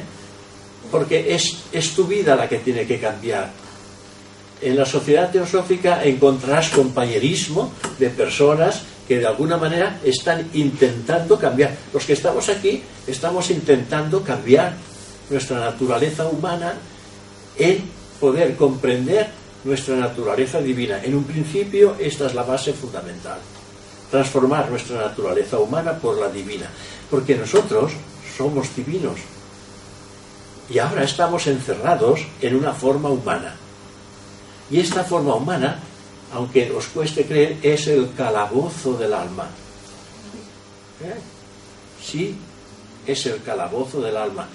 S1: Porque es, es tu vida la que tiene que cambiar. En la sociedad teosófica encontrarás compañerismo de personas que de alguna manera están intentando cambiar. Los que estamos aquí estamos intentando cambiar nuestra naturaleza humana en poder comprender nuestra naturaleza divina. En un principio esta es la base fundamental. Transformar nuestra naturaleza humana por la divina. Porque nosotros somos divinos. Y ahora estamos encerrados en una forma humana. Y esta forma humana, aunque os cueste creer, es el calabozo del alma. ¿Eh? Sí, es el calabozo del alma.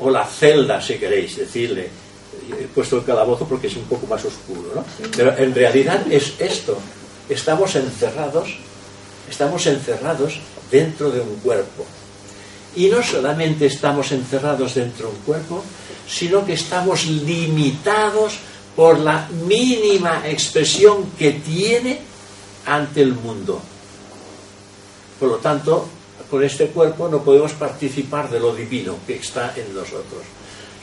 S1: O la celda, si queréis decirle. He puesto el calabozo porque es un poco más oscuro, ¿no? Pero en realidad es esto. Estamos encerrados, estamos encerrados dentro de un cuerpo. Y no solamente estamos encerrados dentro de un cuerpo, sino que estamos limitados por la mínima expresión que tiene ante el mundo. Por lo tanto, con este cuerpo no podemos participar de lo divino que está en nosotros.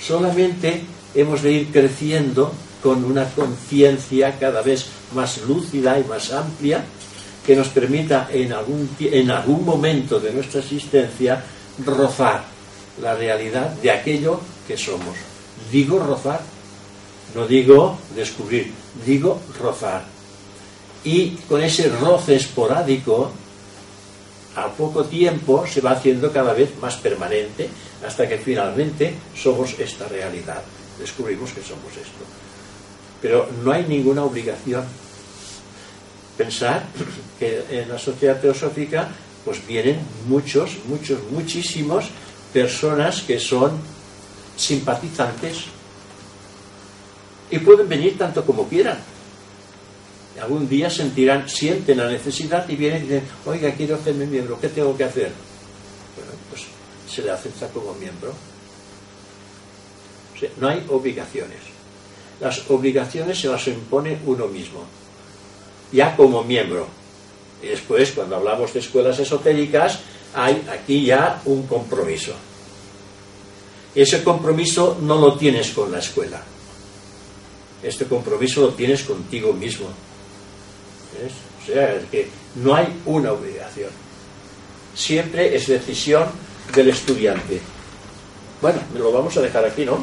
S1: Solamente hemos de ir creciendo con una conciencia cada vez más lúcida y más amplia que nos permita en algún, en algún momento de nuestra existencia rozar la realidad de aquello que somos. Digo rozar, no digo descubrir, digo rozar. Y con ese roce esporádico, a poco tiempo se va haciendo cada vez más permanente hasta que finalmente somos esta realidad. Descubrimos que somos esto. Pero no hay ninguna obligación. Pensar que en la sociedad teosófica pues vienen muchos, muchos, muchísimos personas que son simpatizantes y pueden venir tanto como quieran. Algún día sentirán, sienten la necesidad y vienen y dicen, oiga, quiero hacerme miembro, ¿qué tengo que hacer? Bueno, pues se le acepta como miembro. No hay obligaciones. Las obligaciones se las impone uno mismo, ya como miembro. Y después, cuando hablamos de escuelas esotéricas, hay aquí ya un compromiso. Ese compromiso no lo tienes con la escuela. Este compromiso lo tienes contigo mismo. O sea, es que no hay una obligación. Siempre es decisión del estudiante. Bueno, lo vamos a dejar aquí, ¿no?